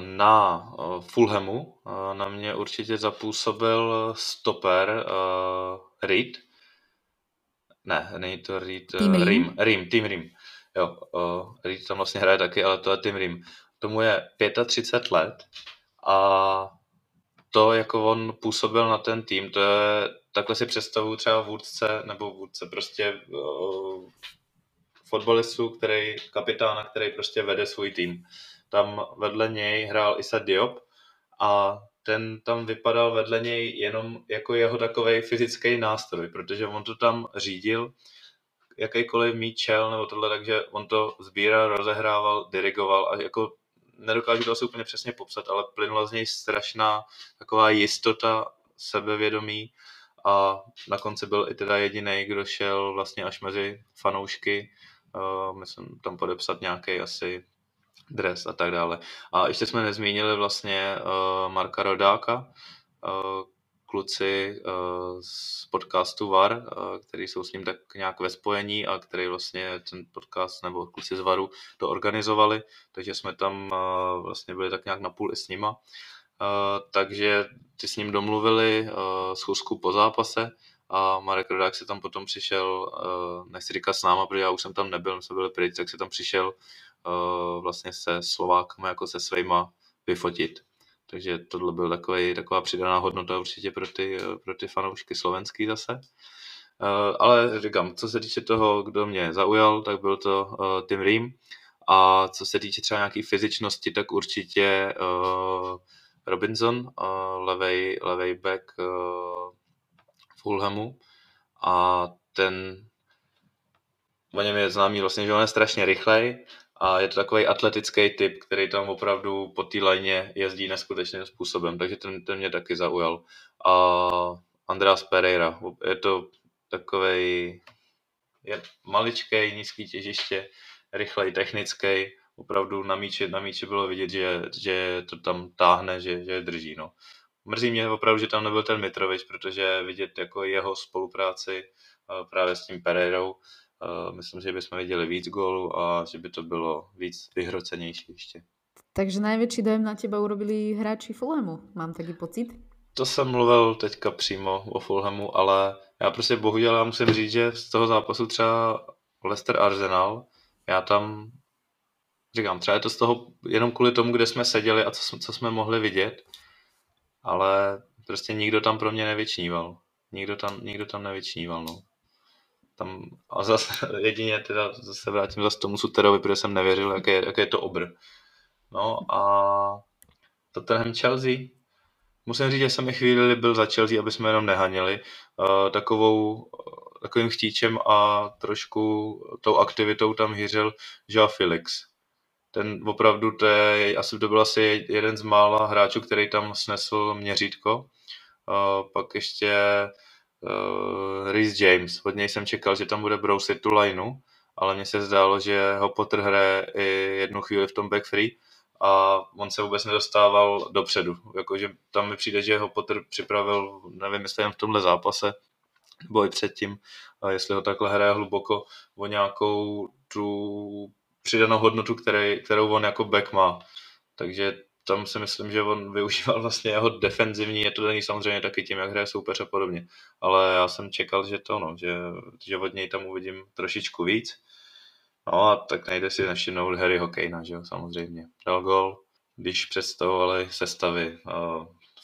Na Fulhamu na mě určitě zapůsobil stoper uh, Reed. Ne, není to Reed, Team Rim. Rim, Team Rim. Jo, uh, Reed tam vlastně hraje taky, ale to je Team Rim. Tomu je 35 let a to, jako on působil na ten tým, to je, takhle si představuju třeba vůdce, nebo vůdce prostě uh, fotbalistu, který, kapitána, který prostě vede svůj tým. Tam vedle něj hrál Isa Diop a ten tam vypadal vedle něj jenom jako jeho takový fyzický nástroj, protože on to tam řídil, jakýkoliv míčel nebo tohle, takže on to sbíral, rozehrával, dirigoval a jako nedokážu to asi úplně přesně popsat, ale plynula z něj strašná taková jistota, sebevědomí a na konci byl i teda jediný, kdo šel vlastně až mezi fanoušky, uh, myslím tam podepsat nějaký asi dres a tak dále. A ještě jsme nezmínili vlastně uh, Marka Rodáka, uh, kluci uh, z podcastu VAR, uh, který jsou s ním tak nějak ve spojení a který vlastně ten podcast nebo kluci z VARu to organizovali, takže jsme tam uh, vlastně byli tak nějak napůl i s nima. Takže ty s ním domluvili schůzku po zápase a Marek Rodák se tam potom přišel, nechci říkat s náma, protože já už jsem tam nebyl, my jsme byli pryč, tak se tam přišel vlastně se Slovákama jako se svýma vyfotit. Takže tohle byl takový, taková přidaná hodnota určitě pro ty, pro ty fanoušky slovenský zase. Uh, ale říkám, co se týče toho, kdo mě zaujal, tak byl to uh, Tim Ream. A co se týče třeba nějaký fyzičnosti, tak určitě uh, Robinson, levej, levej back Fulhamu. A ten o něm je známý vlastně, že on je strašně rychlej a je to takový atletický typ, který tam opravdu po té lajně jezdí neskutečným způsobem, takže ten, ten mě taky zaujal. A Andreas Pereira, je to takový je maličký, nízký těžiště, rychlej, technický, opravdu na míči, na míči bylo vidět, že, že to tam táhne, že, že drží. No. Mrzí mě opravdu, že tam nebyl ten Mitrovič, protože vidět jako jeho spolupráci právě s tím Pereirou, myslím, že bychom viděli víc gólů a že by to bylo víc vyhrocenější ještě. Takže největší dojem na těba urobili hráči Fulhamu, mám taky pocit? To jsem mluvil teďka přímo o Fulhamu, ale já prostě bohužel já musím říct, že z toho zápasu třeba Leicester Arsenal, já tam říkám, třeba je to z toho jenom kvůli tomu, kde jsme seděli a co, co jsme mohli vidět, ale prostě nikdo tam pro mě nevyčníval. Nikdo tam, nikdo tam nevyčníval, no tam, a zase (laughs) jedině teda zase vrátím zase tomu Suterovi, protože jsem nevěřil, jaké, jaké je to obr. No a Tottenham Chelsea, musím říct, že jsem i chvíli byl za Chelsea, aby jsme jenom nehanili. Uh, takovou, takovým chtíčem a trošku tou aktivitou tam hýřil Joao Felix. Ten opravdu, to je, asi to byl asi jeden z mála hráčů, který tam snesl měřítko. Uh, pak ještě uh, Rhys James. Od něj jsem čekal, že tam bude brousit tu lineu, ale mně se zdálo, že ho Potter hraje i jednu chvíli v tom back free a on se vůbec nedostával dopředu. Jakože tam mi přijde, že ho Potter připravil, nevím, jestli jen v tomhle zápase, nebo i předtím, a jestli ho takhle hraje hluboko, o nějakou tu přidanou hodnotu, který, kterou on jako back má. Takže tam si myslím, že on využíval vlastně jeho defenzivní, je to daný samozřejmě taky tím, jak hraje soupeř a podobně. Ale já jsem čekal, že to, no, že, že od něj tam uvidím trošičku víc. No a tak nejde si nevšimnout Harry Hokejna, že jo, samozřejmě. Dal gol, když představovali sestavy,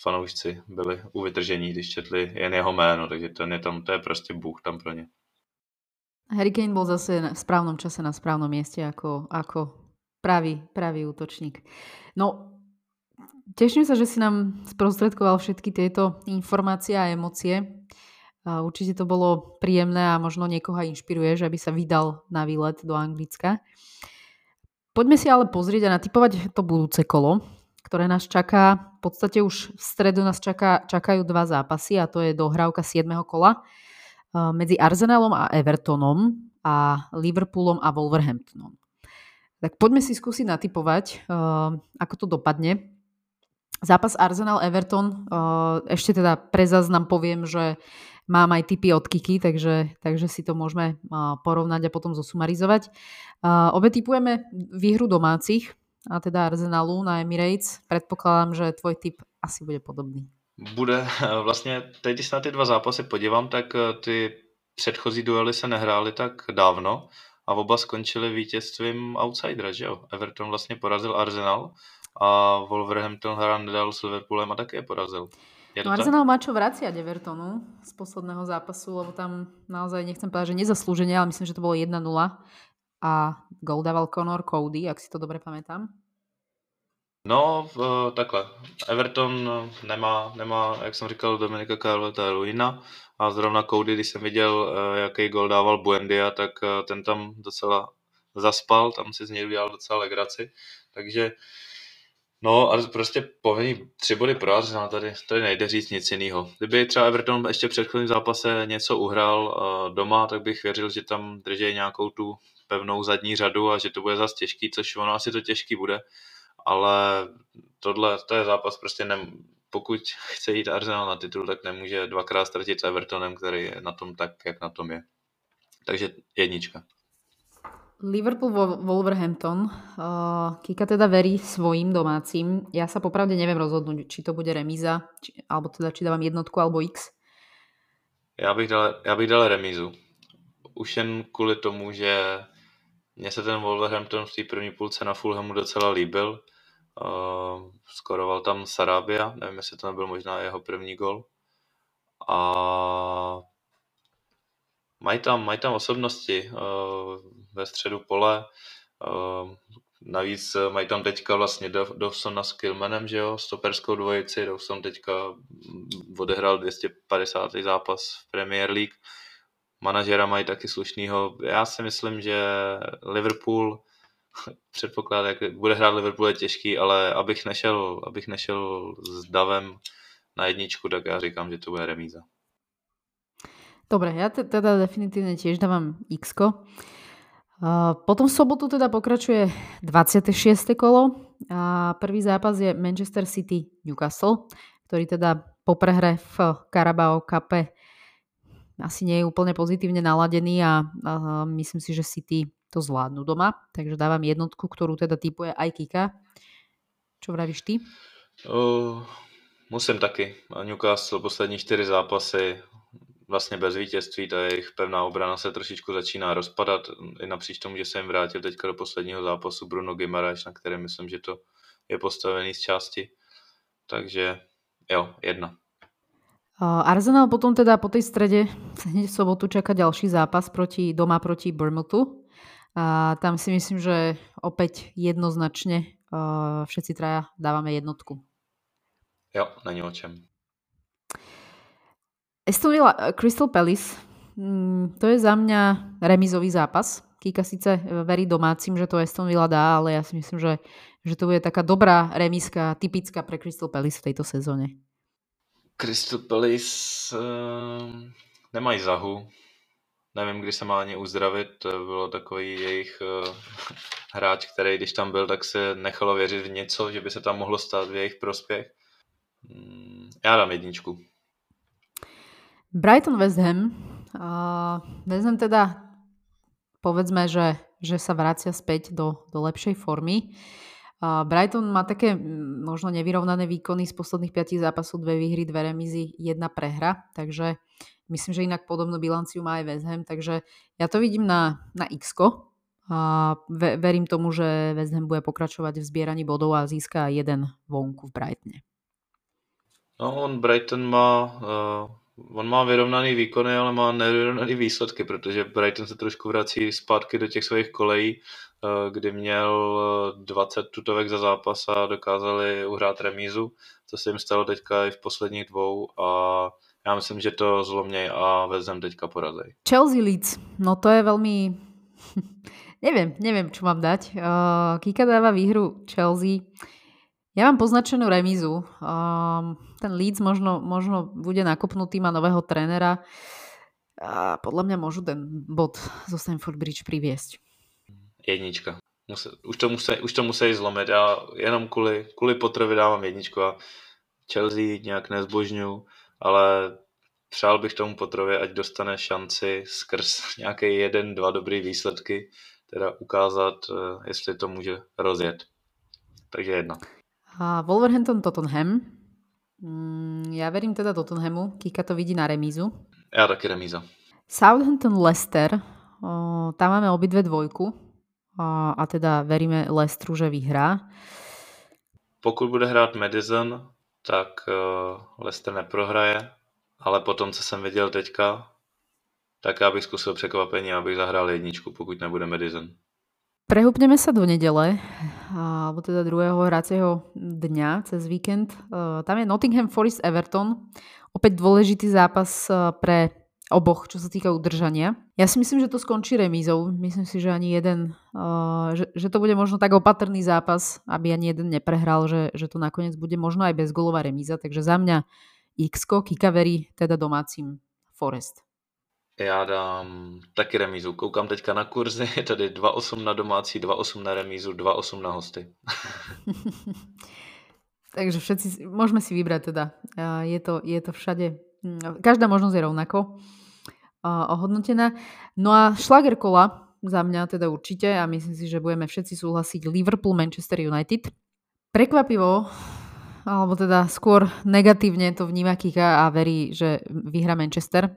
fanoušci byli uvytržení, když četli jen jeho jméno, takže ten je tam, to je prostě bůh tam pro ně. Harry Kane bol zase v správnom čase na správnom mieste ako, ako pravý, pravý útočník. No, Teším sa, že si nám sprostredkoval všetky tieto informácie a emócie. Určite to bolo príjemné a možno niekoho že aby sa vydal na výlet do Anglicka. Poďme si ale pozrieť a natypovať to budúce kolo, ktoré nás čaká. V podstate už v stredu nás čaká, čakajú dva zápasy a to je dohrávka 7. kola medzi Arsenalom a Evertonom a Liverpoolom a Wolverhamptonom. Tak poďme si skúsiť natypovať, ako to dopadne. Zápas Arsenal-Everton, ešte teda pre záznam poviem, že mám aj typy od Kiki, takže, takže si to môžeme porovnať a potom zosumarizovať. Obe typujeme výhru domácich, a teda Arsenalu na Emirates. Predpokladám, že tvoj typ asi bude podobný. Bude. (laughs) Vlastně teď, když na ty dva zápasy podívám, tak ty předchozí duely se nehrály tak dávno a oba skončily vítězstvím outsidera, že jo? Everton vlastně porazil Arsenal a Wolverhampton hra nedal s Liverpoolem a také je porazil. Je no Arsenal má čo vraciať Evertonu z posledného zápasu, lebo tam naozaj nechcem povedať, že nezaslúženie, ale myslím, že to bolo 1-0 a gol dával Conor Cody, ak si to dobre pamätám. No, takhle. Everton nemá, nemá jak jsem říkal, Dominika Carlota Luina a zrovna Cody, když jsem viděl, e, jaký gol dával Buendia, tak e, ten tam docela zaspal, tam si z něj udělal docela legraci. Takže No a prostě povinný tři body pro Arsenal, tady, tady nejde říct nic jiného. Kdyby třeba Everton ještě v předchozím zápase něco uhrál uh, doma, tak bych věřil, že tam drží nějakou tu pevnou zadní řadu a že to bude zase těžký, což ono asi to těžký bude, ale tohle, to je zápas prostě ne, pokud chce jít Arsenal na titul, tak nemůže dvakrát ztratit s Evertonem, který je na tom tak, jak na tom je. Takže jednička. Liverpool Wolverhampton. Uh, Kika teda verí svojim domácim. Ja sa popravde neviem rozhodnúť, či to bude remíza, či, alebo teda či dávam jednotku alebo X. Já bych dal, já bych dal remízu. Už jen kvůli tomu, že mně se ten Wolverhampton v té první půlce na Fulhamu docela líbil. Uh, skoroval tam Sarabia, nevím, jestli to nebyl možná jeho první gol. A mají tam, mají tam osobnosti uh, ve středu pole. Uh, navíc mají tam teďka vlastně Dawsona s Kilmanem, že jo, stoperskou dvojici. Dawson teďka odehrál 250. zápas v Premier League. Manažera mají taky slušnýho. Já si myslím, že Liverpool (laughs) předpoklad, jak bude hrát Liverpool je těžký, ale abych nešel, abych nešel s davem na jedničku, tak já říkám, že to bude remíza. Dobre, ja teda definitívne tiež dávam x Potom v sobotu teda pokračuje 26. kolo a prvý zápas je Manchester City Newcastle, ktorý teda po prehre v Carabao Cup asi nie je úplne pozitívne naladený a, a myslím si, že City to zvládnu doma, takže dávam jednotku, ktorú teda typuje aj Kika. Čo vravíš ty? Uh, musím taky. Newcastle poslední čtyři zápasy vlastně bez vítězství, ta jejich pevná obrana se trošičku začíná rozpadat, i napříč tomu, že se jim vrátil teďka do posledního zápasu Bruno Guimaraes, na kterém myslím, že to je postavený z části. Takže jo, jedna. Arsenal potom teda po tej strede v sobotu čaká ďalší zápas proti, doma proti Bournemouthu. A tam si myslím, že opäť jednoznačne všetci traja dávame jednotku. Jo, není o čem. Aston Villa eh, Crystal Palace, mm, to je za mňa remizový zápas. Kika síce eh, verí domácim, že to Aston Villa dá, ale ja si myslím, že, že to bude taká dobrá remiska, typická pre Crystal Palace v tejto sezóne. Crystal Palace uh, nemají zahu. Nevím, kdy se má ani uzdravit. To bylo takový jejich uh, hráč, který když tam byl, tak se nechalo věřit v něco, že by se tam mohlo stát v jejich prospěch. Mm, já dám jedničku. Brighton West Ham. Uh, West Ham teda povedzme, že, že sa vracia späť do, do lepšej formy. Uh, Brighton má také možno nevyrovnané výkony z posledných 5 zápasov, dve výhry, dve remizy, jedna prehra, takže myslím, že inak podobnú bilanciu má aj West Ham, takže ja to vidím na, na x a ve, verím tomu, že West Ham bude pokračovať v zbieraní bodov a získa jeden vonku v Brightone. No, on Brighton má uh, on má vyrovnaný výkony, ale má nevyrovnaný výsledky, protože Brighton se trošku vrací zpátky do těch svých kolejí, eh, kdy měl 20 eh, tutovek za zápas a dokázali uhrát remízu, co se jim stalo teďka i v posledních dvou a já myslím, že to zlomněj a vezem teďka porazej. Chelsea Leeds, no to je velmi... (laughs) nevím, nevím, čo mám dať. Uh, Kika dáva výhru Chelsea. Ja mám poznačenú remízu. Um, ten Leeds možno, možno bude nakopnutý, má nového trénera. A podľa mňa môžu ten bod zo Stanford Bridge priviesť. Jednička. Už, to musí, už to musí zlomit. Já jenom kvůli, kvůli Potterovi dávám jedničku a Chelsea nějak nezbožňuju, ale přál bych tomu Potterovi, ať dostane šanci skrz nějaké jeden, dva dobrý výsledky, teda ukázat, eh, jestli to může rozjet. Takže jedna. A Wolverhampton Tottenham. Mm, ja verím teda Tottenhamu. Kika to vidí na remízu. Ja taky remíza. Southampton Leicester. O, tam máme obidve dvojku. A, a teda veríme Leicesteru, že vyhrá. Pokud bude hrát Madison, tak uh, Leicester neprohraje, ale potom, co jsem viděl teďka, tak já bych zkusil překvapení, abych zahrál jedničku, pokud nebude Madison. Prehúpneme sa do nedele, alebo teda druhého hracieho dňa cez víkend. E, tam je Nottingham Forest Everton. Opäť dôležitý zápas e, pre oboch, čo sa týka udržania. Ja si myslím, že to skončí remízou. Myslím si, že ani jeden, e, že, že to bude možno tak opatrný zápas, aby ani jeden neprehral, že, že to nakoniec bude možno aj bezgolová remíza. Takže za mňa x Kika verí teda domácim Forest. Já dám taky remízu. Koukám teďka na kurzy, tady 2,8 na domácí, 2,8 na remízu, 2,8 na hosty. (laughs) Takže všetci, môžeme si vybrať teda. Je to, je to všade, každá možnosť je rovnako ohodnotená. No a šlager kola za mňa teda určite a myslím si, že budeme všetci súhlasiť Liverpool, Manchester United. Prekvapivo, alebo teda skôr negatívne to vníma Kika a verí, že vyhra Manchester.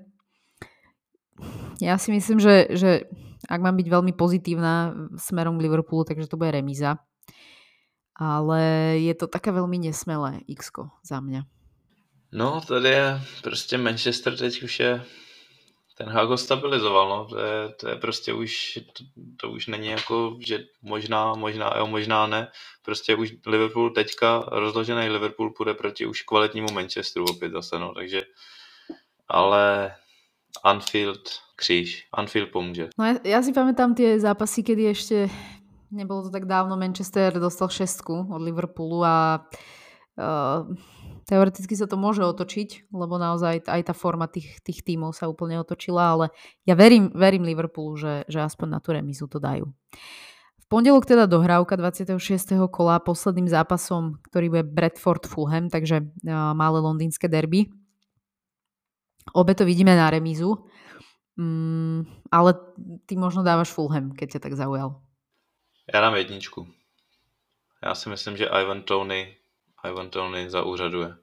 Ja si myslím, že, že ak mám byť veľmi pozitívna smerom k Liverpoolu, takže to bude remíza. Ale je to také veľmi nesmelé x za mňa. No, tady je prostě Manchester teď už je ten Hag ho stabilizoval, no. To je, to je prostě už, to, to, už není jako, že možná, možná jo, možná ne. Prostě už Liverpool teďka, rozložený Liverpool půjde proti už kvalitnímu Manchesteru opět zase, no. Takže, ale Anfield kříž. Anfield pomůže. No ja, ja si pamätám tie zápasy, kedy ešte nebolo to tak dávno, Manchester dostal šestku od Liverpoolu a uh, teoreticky sa to môže otočiť, lebo naozaj aj tá forma tých tímov sa úplne otočila, ale ja verím, verím Liverpoolu, že, že aspoň na tú remizu to dajú. V pondelok teda dohrávka 26. kola posledným zápasom, ktorý bude Bradford Fulham, takže uh, malé londýnske derby. Obe to vidíme na remízu, mm, ale ty možno dávaš Fulham, keď ťa tak zaujal. Já dám jedničku. Já si myslím, že Ivan Tony Ivan Tony zaúřaduje.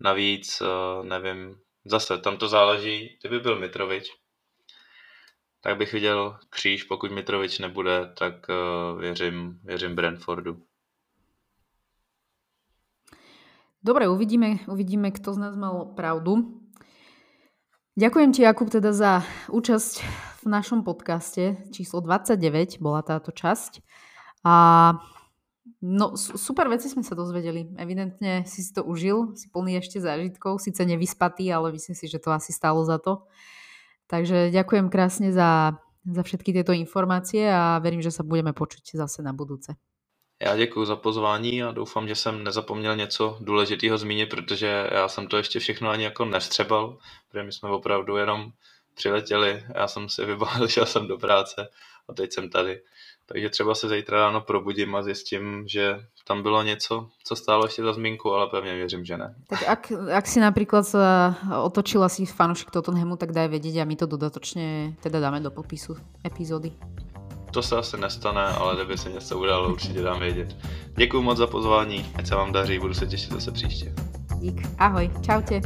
Navíc, eh, nevím, zase tam to záleží, kdyby byl Mitrovič, tak bych viděl kříž, pokud Mitrovič nebude, tak uh, věřím, věřím Brentfordu. Dobre, uvidíme, uvidíme, kto z nás mal pravdu. Ďakujem ti, Jakub, teda za účasť v našom podcaste. Číslo 29 bola táto časť. A No super veci sme sa dozvedeli. Evidentne si si to užil, si plný ešte zážitkov, síce nevyspatý, ale myslím si, že to asi stálo za to. Takže ďakujem krásne za, za všetky tieto informácie a verím, že sa budeme počuť zase na budúce. Já děkuji za pozvání a doufám, že jsem nezapomněl něco důležitého zmínit, protože já jsem to ještě všechno ani jako nevstřebal, protože my jsme opravdu jenom přiletěli, já jsem si vybavil, (laughs) šel jsem do práce a teď jsem tady. Takže třeba se zítra ráno probudím a zjistím, že tam bylo něco, co stálo ještě za zmínku, ale pevně věřím, že ne. Tak ak, ak si například otočila si fanúšik Tottenhamu, tak daj vědět a my to dodatočně teda dáme do popisu epizody. To se asi nestane, ale kdyby se něco událo, určitě dám vědět. Děkuji moc za pozvání, ať se vám daří, budu se těšit zase příště. Dík, ahoj, čau tě.